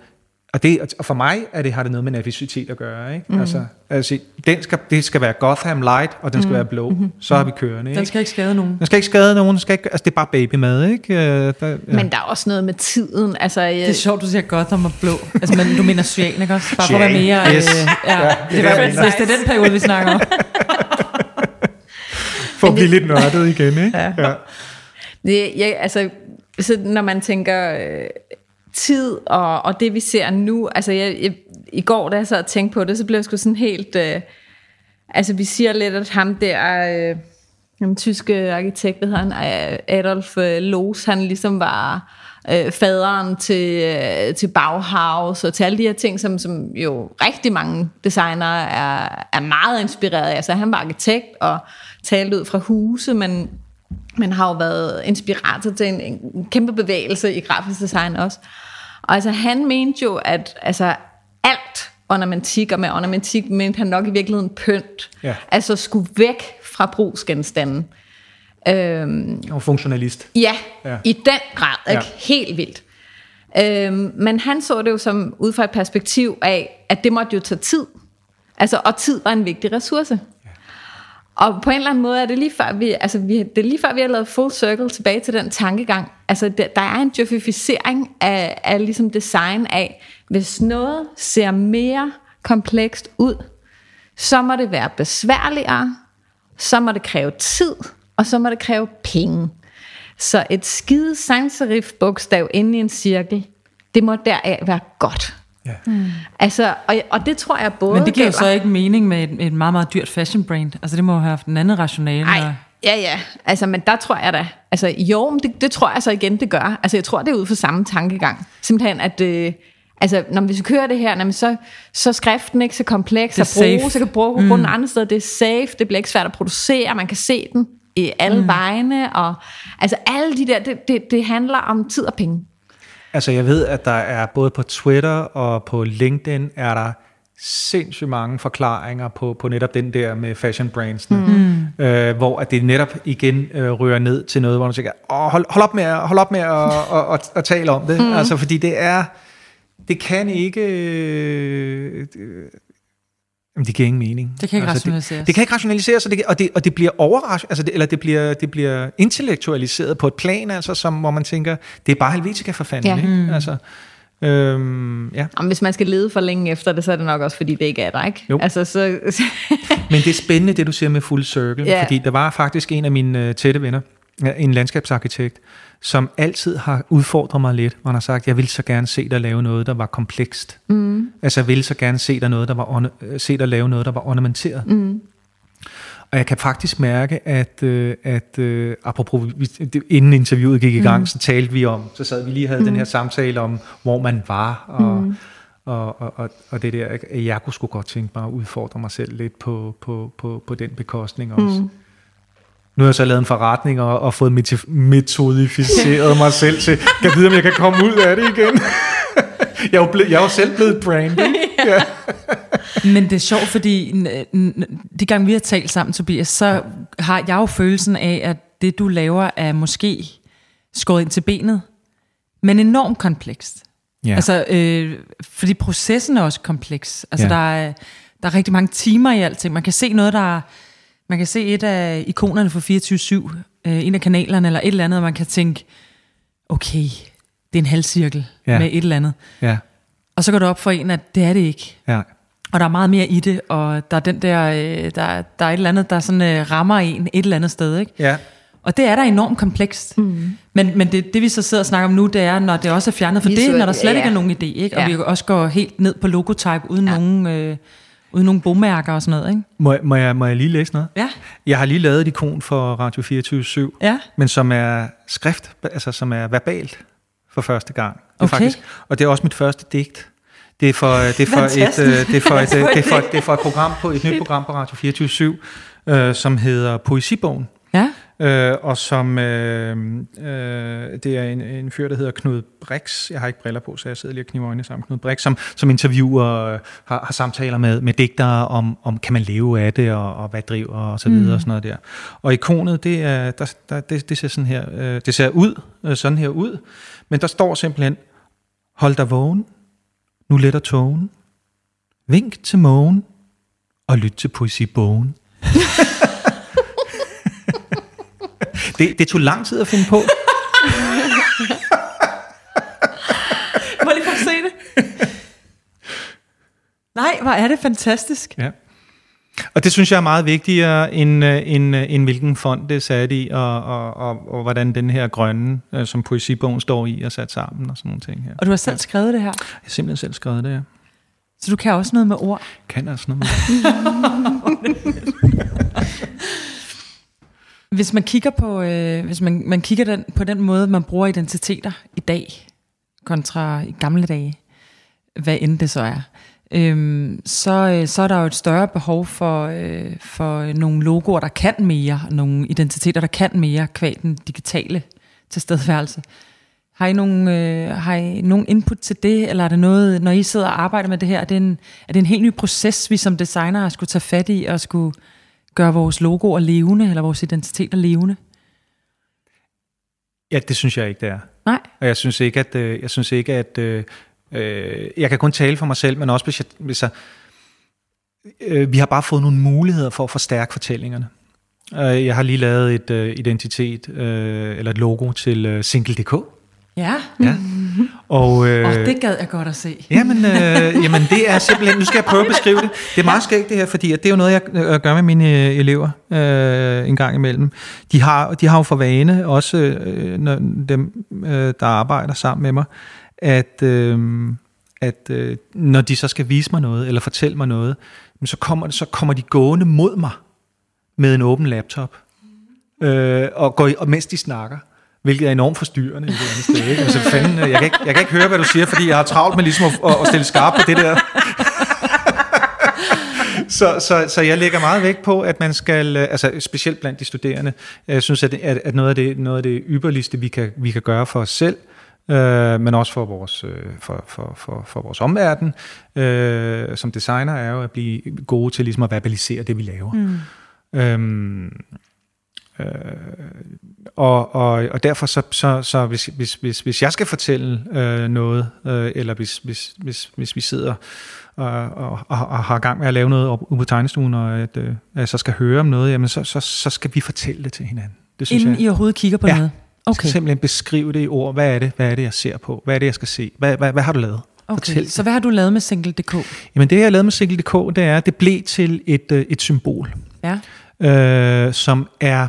og, det, og for mig er det, har det noget med nervositet at gøre. Ikke? Mm. Altså, altså, den skal, det skal være Gotham Light, og den skal mm. være blå. Mm-hmm. Så har vi kørende. Ikke? Den skal ikke skade nogen. Den skal ikke skade nogen. Den skal ikke, altså, det er bare babymad. Ikke? Uh, der, ja. Men der er også noget med tiden. Altså, jeg... Det er sjovt, du siger Gotham og blå. Altså, men du mener cyan, ikke også? Bare for at være mere... Yes. Øh, ja, ja, det, det, var, det, det er den periode, vi snakker om. for at blive lidt nørdet igen. Ikke? Ja. ja. Det, jeg, altså, så når man tænker... Øh, tid og, og det vi ser nu, altså jeg, jeg, i går da jeg så og tænkte på det, så blev jeg sgu sådan helt, øh, altså vi siger lidt, at ham der, øh, den tyske arkitekt, der hedder han, Adolf øh, Loos, han ligesom var øh, faderen til, øh, til Bauhaus og til alle de her ting, som, som jo rigtig mange designere er, er meget inspireret af. Altså han var arkitekt og talte ud fra huse, men, men har jo været inspirator til en, en kæmpe bevægelse i grafisk design også. Og altså han mente jo, at altså, alt ornamentik, og med ornamentik mente han nok i virkeligheden pynt, Ja. altså skulle væk fra brugsgenstanden. Øhm, Og funktionalist. Ja, Ja. i den grad. Ikke? Ja. Helt vildt. Øhm, men han så det jo som ud fra et perspektiv af, at det måtte jo tage tid. Altså, og tid var en vigtig ressource. Og på en eller anden måde er det lige før, vi, altså vi, det er lige før, vi har lavet full circle tilbage til den tankegang. Altså, der, der er en djøfificering af, af ligesom design af, hvis noget ser mere komplekst ud, så må det være besværligere, så må det kræve tid, og så må det kræve penge. Så et skide sans serif bogstav inde i en cirkel, det må deraf være godt. Ja. Altså, og, og det tror jeg både Men det giver jo så ikke mening med et, et meget, meget dyrt fashion brand. Altså det må jo have haft en anden rationale. Nej, og- ja, ja. Altså, men der tror jeg da. Altså, jo, men det, det tror jeg så igen, det gør. Altså, jeg tror, det er ud fra samme tankegang. Simpelthen, at... Øh, altså, når vi kører det her, jamen, så, så skriften ikke så kompleks at bruge, safe. så kan bruge mm. andre steder. Det er safe, det bliver ikke svært at producere, man kan se den i alle mm. vegne, og altså alle de der, det, det, det handler om tid og penge. Altså jeg ved, at der er både på Twitter og på LinkedIn, er der sindssygt mange forklaringer på, på netop den der med fashion brandsene, mm. øh, hvor at det netop igen øh, rører ned til noget, hvor man tænker, Åh, hold, hold op med hold op med at, at, at, at tale om det. Mm. Altså fordi det er, det kan ikke... Øh, Jamen, det giver ingen mening. Det kan ikke altså, rationaliseres. Det, det kan ikke rationaliseres, og det, og det, og det bliver overras, altså det, eller det bliver, det bliver intellektualiseret på et plan, altså, som, hvor man tænker, det er bare Helvetica for fanden, Ja. ikke? Altså, øhm, ja. Og hvis man skal lede for længe efter det, så er det nok også, fordi det ikke er der, ikke? Jo. Altså, så, Men det er spændende, det du siger med full circle, Ja. fordi der var faktisk en af mine øh, tætte venner, en landskabsarkitekt, som altid har udfordret mig lidt, hvor han har sagt, jeg vil så gerne se dig lave noget, der var komplekst. Mm. Altså, jeg vil så gerne se dig, noget, der var øh, se dig lave noget, der var ornamenteret. Mm. Og jeg kan faktisk mærke, at, øh, at øh, apropos, inden interviewet gik i gang, mm. så talte vi om, så sad vi lige havde mm. den her samtale om, hvor man var, og, mm. og, og, og, og det der, at jeg kunne sgu godt tænke mig at udfordre mig selv lidt på, på, på, på den bekostning også. Mm. Nu har jeg så lavet en forretning og, og fået metodificeret mig selv til, kan jeg vide, om jeg kan komme ud af det igen? jeg, er ble, jeg er jo selv blevet branded. ja. Men det er sjovt, fordi n- n- de gange vi har talt sammen, Tobias, så har jeg jo følelsen af, at det du laver er måske skåret ind til benet, men enormt komplekst. Ja. Altså, øh, fordi processen er også kompleks. Altså, Ja. der, er, der er rigtig mange timer i alting. Man kan se noget, der er, man kan se et af ikonerne for 24-7, øh, en af kanalerne eller et eller andet, og man kan tænke, okay, det er en halvcirkel Ja. med et eller andet. ja, Og så går det op for en, at det er det ikke. ja. Og der er meget mere i det, og der er den der, øh, der, der er et eller andet, der sådan øh, rammer en et eller andet sted, ikke? ja. Og det er da enormt komplekst. Mm. Men, men det, det vi så sidder og snakker om nu, det er, når det også er fjernet for det, når der slet ja, ikke er nogen idé, ikke? Og Ja. vi også går helt ned på logotype, uden ja. nogen... Øh, uden nogen bomærker og sådan noget, ikke? Må, jeg- må, jeg, må jeg lige læse noget? Ja. Jeg har lige lavet et ikon for Radio 24 Ja. men som er skrift, altså som er verbalt for første gang. Det Okay. faktisk, og det er også mit første digt. Det er for, det er for, et, Fantastisk. øh, det er for, et, er for, det er for et program på et nyt program på Radio 24 øh, som hedder Poesibogen. Ja. Øh, og som øh, øh, det er en, en fyr, der hedder Knud Brix. Jeg har ikke briller på, så jeg sidder lige og kniver øjnene sammen. Knud Brix, som, som interviewer, øh, har, har samtaler med, med digtere om, om, kan man leve af det, og, og hvad driver, og så videre, mm. og sådan noget der. Og ikonet, det, er, der, der, det, det ser sådan her, øh, det ser ud, øh, sådan her ud, men der står simpelthen, hold dig vågen, nu letter togen, vink til mågen, og lyt til poesibogen. det, det tog lang tid at finde på. Må jeg lige få se det? Nej, hvor er det fantastisk. Ja. Og det synes jeg er meget vigtigere, end, øh, end, øh, end hvilken fond det er sat i, og, og, og, og hvordan den her grønne, øh, som poesibogen står i, er sat sammen og sådan nogle ting her. Og du har selv skrevet det her, Jeg har simpelthen selv skrevet det, ja. så du kan også noget med ord. Kan altså noget med. Hvis man kigger på, øh, hvis man, man kigger den, på den måde, man bruger identiteter i dag, kontra i gamle dage, hvad end det så er, øhm, så, øh, så er der jo et større behov for, øh, for nogle logoer, der kan mere, nogle identiteter, der kan mere, kvad den digitale tilstedeværelse. Har I, nogen, øh, har I nogen input til det, eller er det noget, når I sidder og arbejder med det her, er det en, er det en helt ny proces, vi som designere skulle tage fat i, og skulle gøre vores logoer levende, eller vores identiteter levende? Ja, det synes jeg ikke, det er. Nej. Og jeg synes ikke, at, øh, jeg synes ikke, at øh, øh, jeg kan kun tale for mig selv, men også hvis jeg, hvis jeg øh, vi har bare fået nogle muligheder for at forstærke fortællingerne. Øh, jeg har lige lavet et øh, identitet, øh, eller et logo til øh, Single.dk. Ja. Ja. Og, øh, Og det gad jeg godt at se. Jamen, øh, jamen, det er simpelthen, nu skal jeg prøve at beskrive det. Det er meget skægt det her, fordi at det er jo noget, jeg øh, gør med mine øh, elever øh, en gang imellem. De har, de har jo for vane, også øh, når dem, øh, der arbejder sammen med mig, at, øh, at øh, når de så skal vise mig noget, eller fortælle mig noget, så kommer, så kommer de gående mod mig med en åben laptop, øh, og, går, og mens de snakker hvilket er enormt forstyrrende et eller andet sted. Ikke? Altså, fanden, jeg, kan ikke, jeg kan ikke høre, hvad du siger, fordi jeg har travlt med ligesom at, at stille skarp på det der. så, så, så jeg lægger meget vægt på, at man skal, øh, altså specielt blandt de studerende, jeg synes, at, at, at noget, af det, noget af det ypperligste, vi kan, vi kan gøre for os selv, øh, men også for vores, øh, for, for, for, for vores omverden, øh, som designer, er jo at blive gode til ligesom at verbalisere det, vi laver. Mm. Øhm, øh, og, og, og derfor så, så, så hvis, hvis, hvis, hvis jeg skal fortælle øh, noget, øh, eller hvis, hvis, hvis, hvis vi sidder og, og, og, og har gang med at lave noget op, ude på tegnestuen, og at, øh, at så skal høre om noget, jamen så, så, så skal vi fortælle det til hinanden. Det synes Inden jeg. I overhovedet kigger på Ja. noget? Okay. skal simpelthen beskrive det i ord. Hvad er det, hvad er det jeg ser på? Hvad er det, jeg skal se? Hvad, hvad, hvad har du lavet? Okay, Fortæl så hvad har du lavet med Single.dk? Jamen det, jeg har lavet med Single.dk, det er, at det blev til et, øh, et symbol, Ja. øh, som er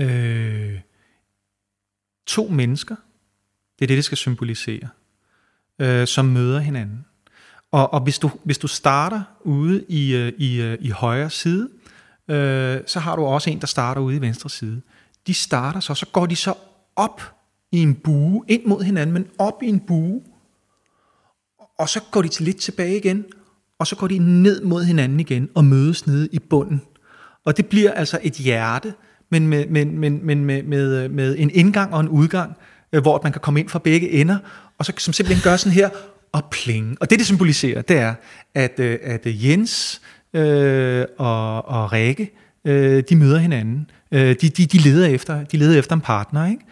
øh, to mennesker. Det er det, det skal symbolisere. Øh, som møder hinanden. Og, og hvis, du, hvis du starter ude i, øh, i, øh, i højre side, øh, så har du også en, der starter ude i venstre side. De starter så, så går de så op i en bue, ind mod hinanden, men op i en bue, og så går de til lidt tilbage igen, og så går de ned mod hinanden igen og mødes nede i bunden. Og det bliver altså et hjerte, men med, men, men, men med, med, med en indgang og en udgang, øh, hvor man kan komme ind fra begge ender, og så som simpelthen gør sådan her, og pling. Og det, det symboliserer, det er, at, øh, at Jens øh, og, og Rikke, øh, de møder hinanden. Øh, de, de, de, leder efter, de leder efter en partner, ikke?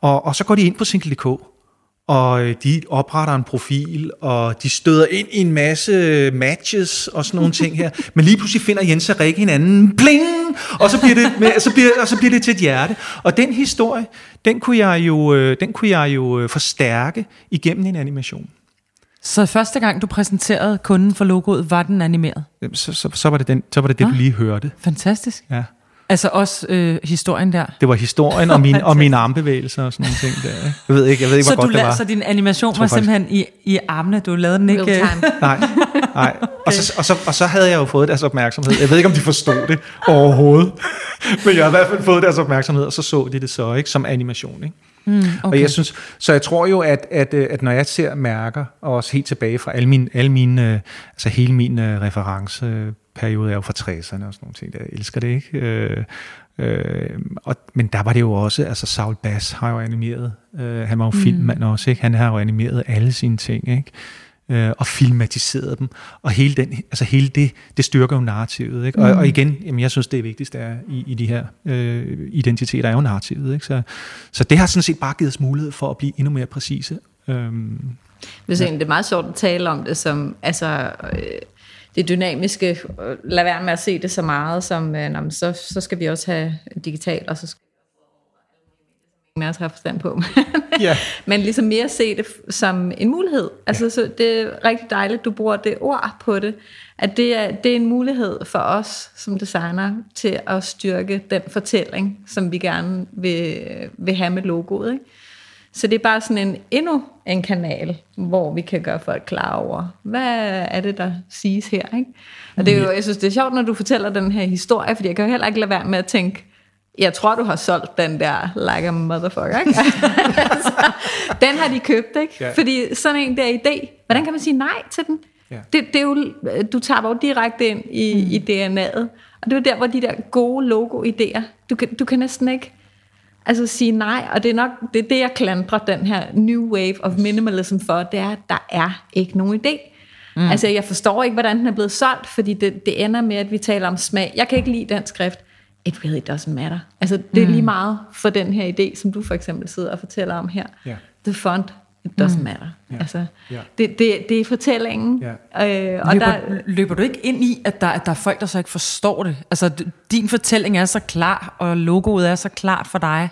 Og, og så går de ind på Single.dk, og øh, de opretter en profil, og de støder ind i en masse matches og sådan nogle ting her. Men lige pludselig finder Jens og Rikke hinanden, bling! Og så bliver det, med, så bliver, og så bliver det til et hjerte. Og den historie, den kunne jeg jo, øh, den kunne jeg jo øh, forstærke igennem en animation. Så første gang, du præsenterede kunden for logoet, var den animeret? Så, så, så var det, den, så var det, det du Ah. lige hørte. Fantastisk. Ja. Altså også øh, historien der. Det var historien og, min, og mine armbevægelser og sådan nogle ting der. ikke? Jeg ved ikke, jeg ved ikke Så, hvor du godt det la- var. så din animation var faktisk- simpelthen i, i armene, du lavede den ikke? Øh. Nej, nej. Og, så, og, så, og så havde jeg jo fået deres opmærksomhed. Jeg ved ikke, om de forstod det overhovedet. Men jeg har i hvert fald fået deres opmærksomhed, og så så de det så ikke som animation. Ikke? Mm, Okay. okay. Og jeg synes, så jeg tror jo, at, at, øh, at når jeg ser mærker, og også helt tilbage fra alle mine, alle mine øh, altså hele min øh, referenceperiode er jo fra 60'erne og sådan nogle ting, der. jeg elsker det, ikke? Øh, øh, og, men der var det jo også, altså Saul Bass har jo animeret, øh, han var jo mm. filmmand også, ikke? Han har jo animeret alle sine ting, ikke? øh, og filmatiseret dem. Og hele, den, altså hele det, det styrker jo narrativet. Ikke? Og, Mm. og igen, jamen jeg synes, det vigtigste er i, i de her øh, identiteter er jo narrativet. Ikke? Så, så det har sådan set bare givet os mulighed for at blive endnu mere præcise. Øhm, synes egentlig, det er meget sjovt at tale om det som, altså, øh, det dynamiske. Øh, Lad være med at se det så meget som, øh, nå, men så, så skal vi også have digitalt, og så skal ingen af os har forstand på. Ja. Men ligesom mere se det som en mulighed. Altså, så det er rigtig dejligt, du bruger det ord på det. At det er, det er en mulighed for os som designer til at styrke den fortælling, som vi gerne vil, vil have med logoet. Ikke? Så det er bare sådan en endnu en kanal, hvor vi kan gøre folk klar over, hvad er det, der siges her. Ikke? Og det er jo, jeg synes, det er sjovt, når du fortæller den her historie, fordi jeg kan jo heller ikke lade være med at tænke, jeg tror, du har solgt den der like a motherfucker, ikke? altså, den har de købt, ikke? Ja. Fordi sådan en der idé, hvordan kan man sige nej til den? Ja. Det, det er jo, du tager bare direkte ind i, mm. i DNA'et. Og det er jo der, hvor de der gode logo-idéer, du kan, du kan næsten ikke altså sige nej, og det er nok det, er det, jeg klandrer den her new wave of minimalism for, det er, at der er ikke nogen idé. Mm. Altså, jeg forstår ikke, hvordan den er blevet solgt, fordi det, det ender med, at vi taler om smag. Jeg kan ikke lide den skrift. It really doesn't matter. Altså, det er lige meget for den her idé, som du for eksempel sidder og fortæller om her. Ja. The font, it doesn't mm. matter. Ja. Altså, Ja. det, det, det er fortællingen. Ja. Øh, og løber, der, løber du ikke ind i, at der, at der er folk, der så ikke forstår det? Altså, din fortælling er så klar, og logoet er så klart for dig.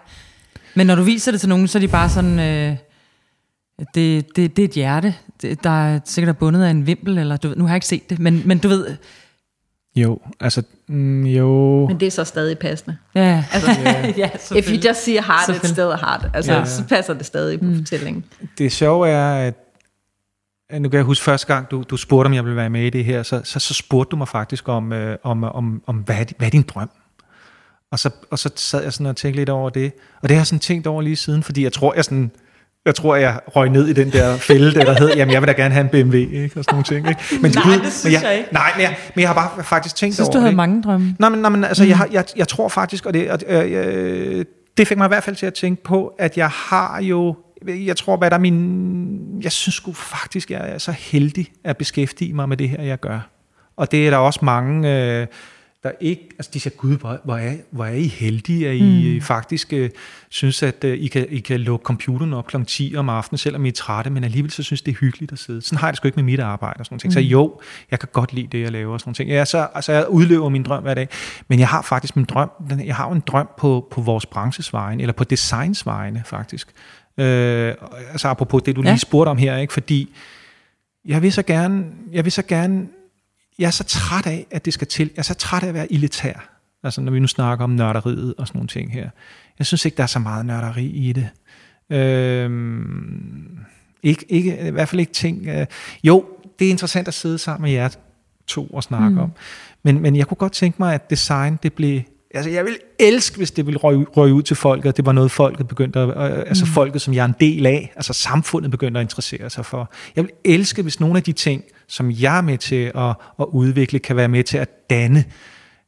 Men når du viser det til nogen, så er de bare sådan... Øh, det, det, det er et hjerte, der er sikkert er bundet af en vimpel, eller du ved, nu har jeg ikke set det, men, men du ved... Jo, altså, mm, jo... men det er så stadig passende. Ja, Altså, ja If you just see a heart, it's still a heart. Altså, Ja. ja. så passer det stadig på mm. fortællingen. Det sjove er, at nu kan jeg huske første gang, du, du spurgte, om jeg ville være med i det her, så, så, så spurgte du mig faktisk om, øh, om, om, om hvad, er, hvad er din drøm? Og så, og så sad jeg sådan og tænkte lidt over det. Og det har jeg sådan tænkt over lige siden, fordi jeg tror, jeg sådan, jeg tror, jeg røg ned i den der fælde, der, der hed, jamen jeg vil da gerne have en BMW, ikke? Og sådan nogle ting, ikke? Men Nej, det synes men jeg ikke. Nej, men jeg, men jeg har bare faktisk tænkt Jeg synes, over du havde det. mange drømme. Nej, men, nej, men altså, mm. jeg, har, jeg, jeg tror faktisk, og det, og, øh, øh, det fik mig i hvert fald til at tænke på, at jeg har jo, jeg tror, hvad der er min, jeg synes sgu faktisk, jeg er så heldig at beskæftige mig med det her, jeg gør. Og det er der også mange, øh, der ikke, altså de siger, gud, hvor, hvor, er, hvor er I heldige, at I mm. faktisk øh, synes, at øh, I, kan, I kan lukke computeren op kl. 10 om aftenen, selvom I er trætte, men alligevel så synes det er hyggeligt at sidde. Sådan har jeg det sgu ikke med mit arbejde og sådan noget. Mm. Så jo, jeg kan godt lide det, jeg laver og sådan noget. Ja, så, altså, jeg udlever min drøm hver dag, men jeg har faktisk min drøm, jeg har jo en drøm på, på vores branches vegne, eller på designs vegne faktisk. Øh, altså apropos det, du Ja. lige spurgte om her, ikke? fordi jeg vil så gerne, jeg vil så gerne jeg er så træt af, at det skal til. Jeg er så træt af at være elitær. Altså når vi nu snakker om nørderiet og sådan nogle ting her. Jeg synes ikke, der er så meget nørderi i det. Øhm, ikke, ikke, I hvert fald ikke ting. Øh, jo, det er interessant at sidde sammen med jer to og snakke mm. om. Men, men jeg kunne godt tænke mig, at design, det blev... Altså, jeg vil elske, hvis det ville røge, røge ud til folket, og det var noget, folket begyndte at, øh, altså folket, som jeg er en del af, altså samfundet begyndte at interessere sig for. Jeg vil elske, hvis nogle af de ting, som jeg er med til at, at udvikle, kan være med til at danne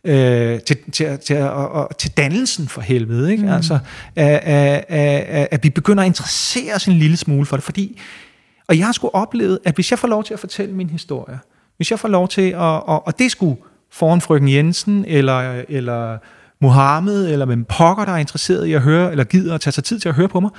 øh, til, til, til, at, at, til dannelsen for helvede. Ikke? Mm. Altså, at, at, at, at vi begynder at interessere os en lille smule for det, fordi og jeg har sgu oplevet, at hvis jeg får lov til at fortælle min historie, hvis jeg får lov til at, og, og det skulle foran frøken Jensen, eller, eller Mohammed, eller hvem pokker, der er interesseret i at høre, eller gider at tage sig tid til at høre på mig,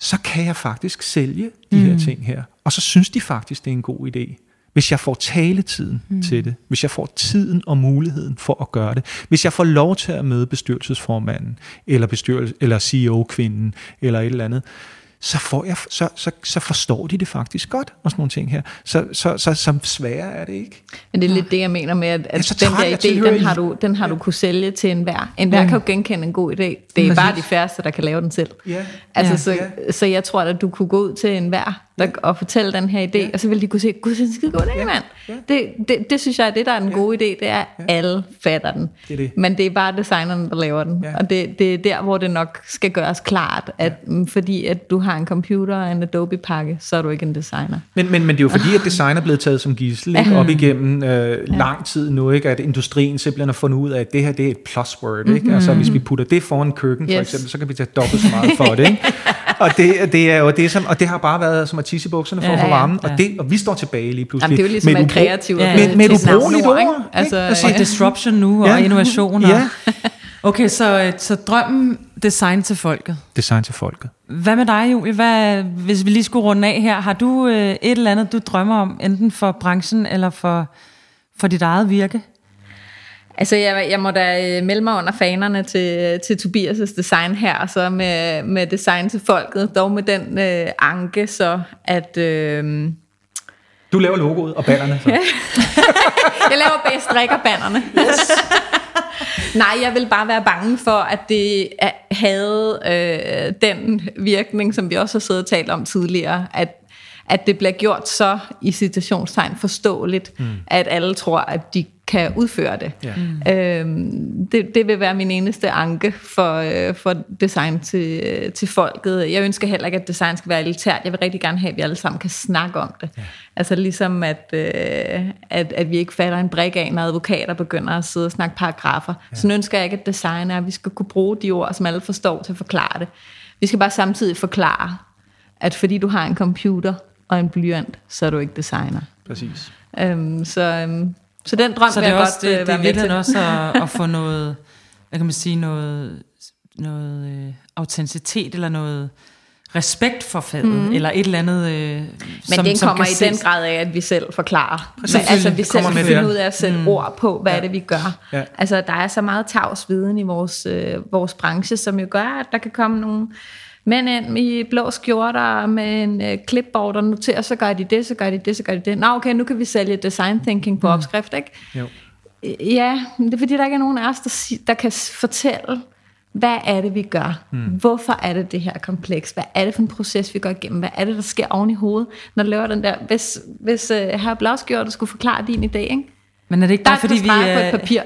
så kan jeg faktisk sælge de mm. her ting her. Og så synes de faktisk, det er en god idé. Hvis jeg får taletiden mm. til det, hvis jeg får tiden og muligheden for at gøre det, hvis jeg får lov til at møde bestyrelsesformanden, eller, bestyrelse, eller CEO-kvinden, eller et eller andet, så, får jeg, så, så, så forstår de det faktisk godt, og sådan nogle ting her. Så, så, så, så sværere er det ikke. Men det er lidt det, jeg mener med, at, at så den der idé, den har du, den har du kunne sælge til enhver. Enhver kan jo genkende en god idé. Det er bare de færreste, der kan lave den selv. Ja. Altså, Ja. så, så jeg tror, at du kunne gå ud til enhver der, og fortælle den her idé, og så ville de kunne se, gud, det er en skide god idé, mand. Det, det, det synes jeg er det, der er den gode idé, det er, at alle fatter den. Det er det. Men det er bare designerne, der laver den. Ja. Og det, det er der, hvor det nok skal gøres klart, at mm, fordi at du har en computer og en Adobe-pakke, så er du ikke en designer. Men, men, men det er jo fordi, at design er blevet taget som gissel ikke? op igennem øh, lang tid nu, ikke? at industrien simpelthen har fundet ud af, at det her det er et plus word. Ikke? Altså hvis vi putter det foran køkken for Yes. eksempel, så kan vi tage dobbelt så meget for det. Ikke? Og, det, det er jo det, som, og det har bare været som at tisse i bukserne for Ja, at få ja, varmen, ja. og, det, og vi står tilbage lige pludselig. Jamen, det er jo ligesom med at ubru- kreativ Ja, ja. Med- med et ubrugeligt ord? Altså? Altså, Og ja. disruption nu, og Ja. innovation. Og, Ja. Okay, så, så drømmen design til folket. Design til folket. Hvad med dig, Julie? Hvad, hvis vi lige skulle runde af her, har du øh, et eller andet, du drømmer om, enten for branchen eller for, for dit eget virke? Altså, jeg, jeg må da øh, melde mig under fanerne til, til Tobias' design her, så med, med design til folket, dog med den øh, anke, så at... Øh, Du laver logoet og ballerne. Så. jeg laver bedst strikker Yes. Nej, jeg vil bare være bange for, at det havde øh, den virkning, som vi også har siddet og talt om tidligere, at, at det bliver gjort så i citationstegn forståeligt, mm. at alle tror, at de kan udføre det. Ja. Øhm, det, det vil være min eneste anke for, øh, for design til, øh, til folket. Jeg ønsker heller ikke, at design skal være elitært. Jeg vil rigtig gerne have, at vi alle sammen kan snakke om det. Ja. Altså ligesom, at, øh, at, at vi ikke fatter en brik af, når advokater begynder at sidde og snakke paragrafer. Ja. Så ønsker jeg ikke, at design er, at vi skal kunne bruge de ord, som alle forstår til at forklare det. Vi skal bare samtidig forklare, at fordi du har en computer og en blyant, så er du ikke designer. Præcis. Øhm, så, øhm, så den drøm Så det er jeg også godt det, øh, det være er virkelig også at, at få noget, hvad kan man sige, noget, noget øh, autenticitet eller noget respekt for faget, mm. eller et eller andet, øh, Men som, den som kommer kan i den grad af, at vi selv forklarer. Men, Selvfølgelig. altså, vi selv finder det. ud af at sætte mm. ord på, hvad ja. er det, vi gør. Ja. Altså, der er så meget tavs viden i vores, øh, vores branche, som jo gør, at der kan komme nogle mænd ind i blå skjorter med en øh, clipboard og noterer, så gør de det, så gør de det, så gør de det. Nå, okay, nu kan vi sælge design thinking på mm. opskrift, ikke? Jo. Ja, men det er fordi, der ikke er nogen af os, der, der kan fortælle, hvad er det, vi gør? Mm. Hvorfor er det det her kompleks? Hvad er det for en proces, vi går igennem? Hvad er det, der sker oven i hovedet, når du laver den der... Hvis, hvis uh, herre Blauskjorte skulle forklare din idé, ikke? Men er det ikke Der bare fordi vi... på øh, et papir.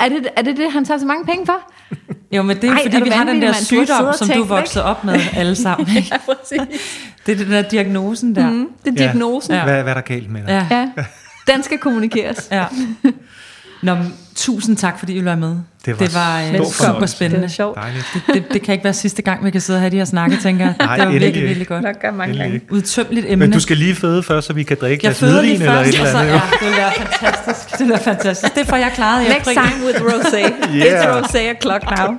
Er det, er det det, han tager så mange penge for? Jo, men det er Ej, fordi, er vi har den der sygdom, som du vokset op med alle sammen. Ikke? ja, præcis. Det er den der diagnosen der. Mm. Det er diagnosen. Ja. Hvad, hvad er der galt med dig? Ja. ja. Den skal kommunikeres. ja. Nå, tusind tak, fordi I ville være med. Det var det var fornøjelse. super Det er spændende. sjovt. Dejligt. Det, det, det kan ikke være sidste gang, vi kan sidde og have de her snakke, tænker jeg. Nej, det var virkelig, ikke. virkelig godt. Nok gør mange gange. Udtømmeligt emne. Men du skal lige føde først, så vi kan drikke jeg føder lige eller først, et og eller andet. ja, det vil være fantastisk. Det vil være fantastisk. Det får jeg klaret i Next april. time with Rosé. Yeah. It's Rosé o'clock now.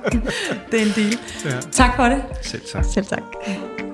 Det er en deal. Ja. Tak for det. Selv tak. Selv tak.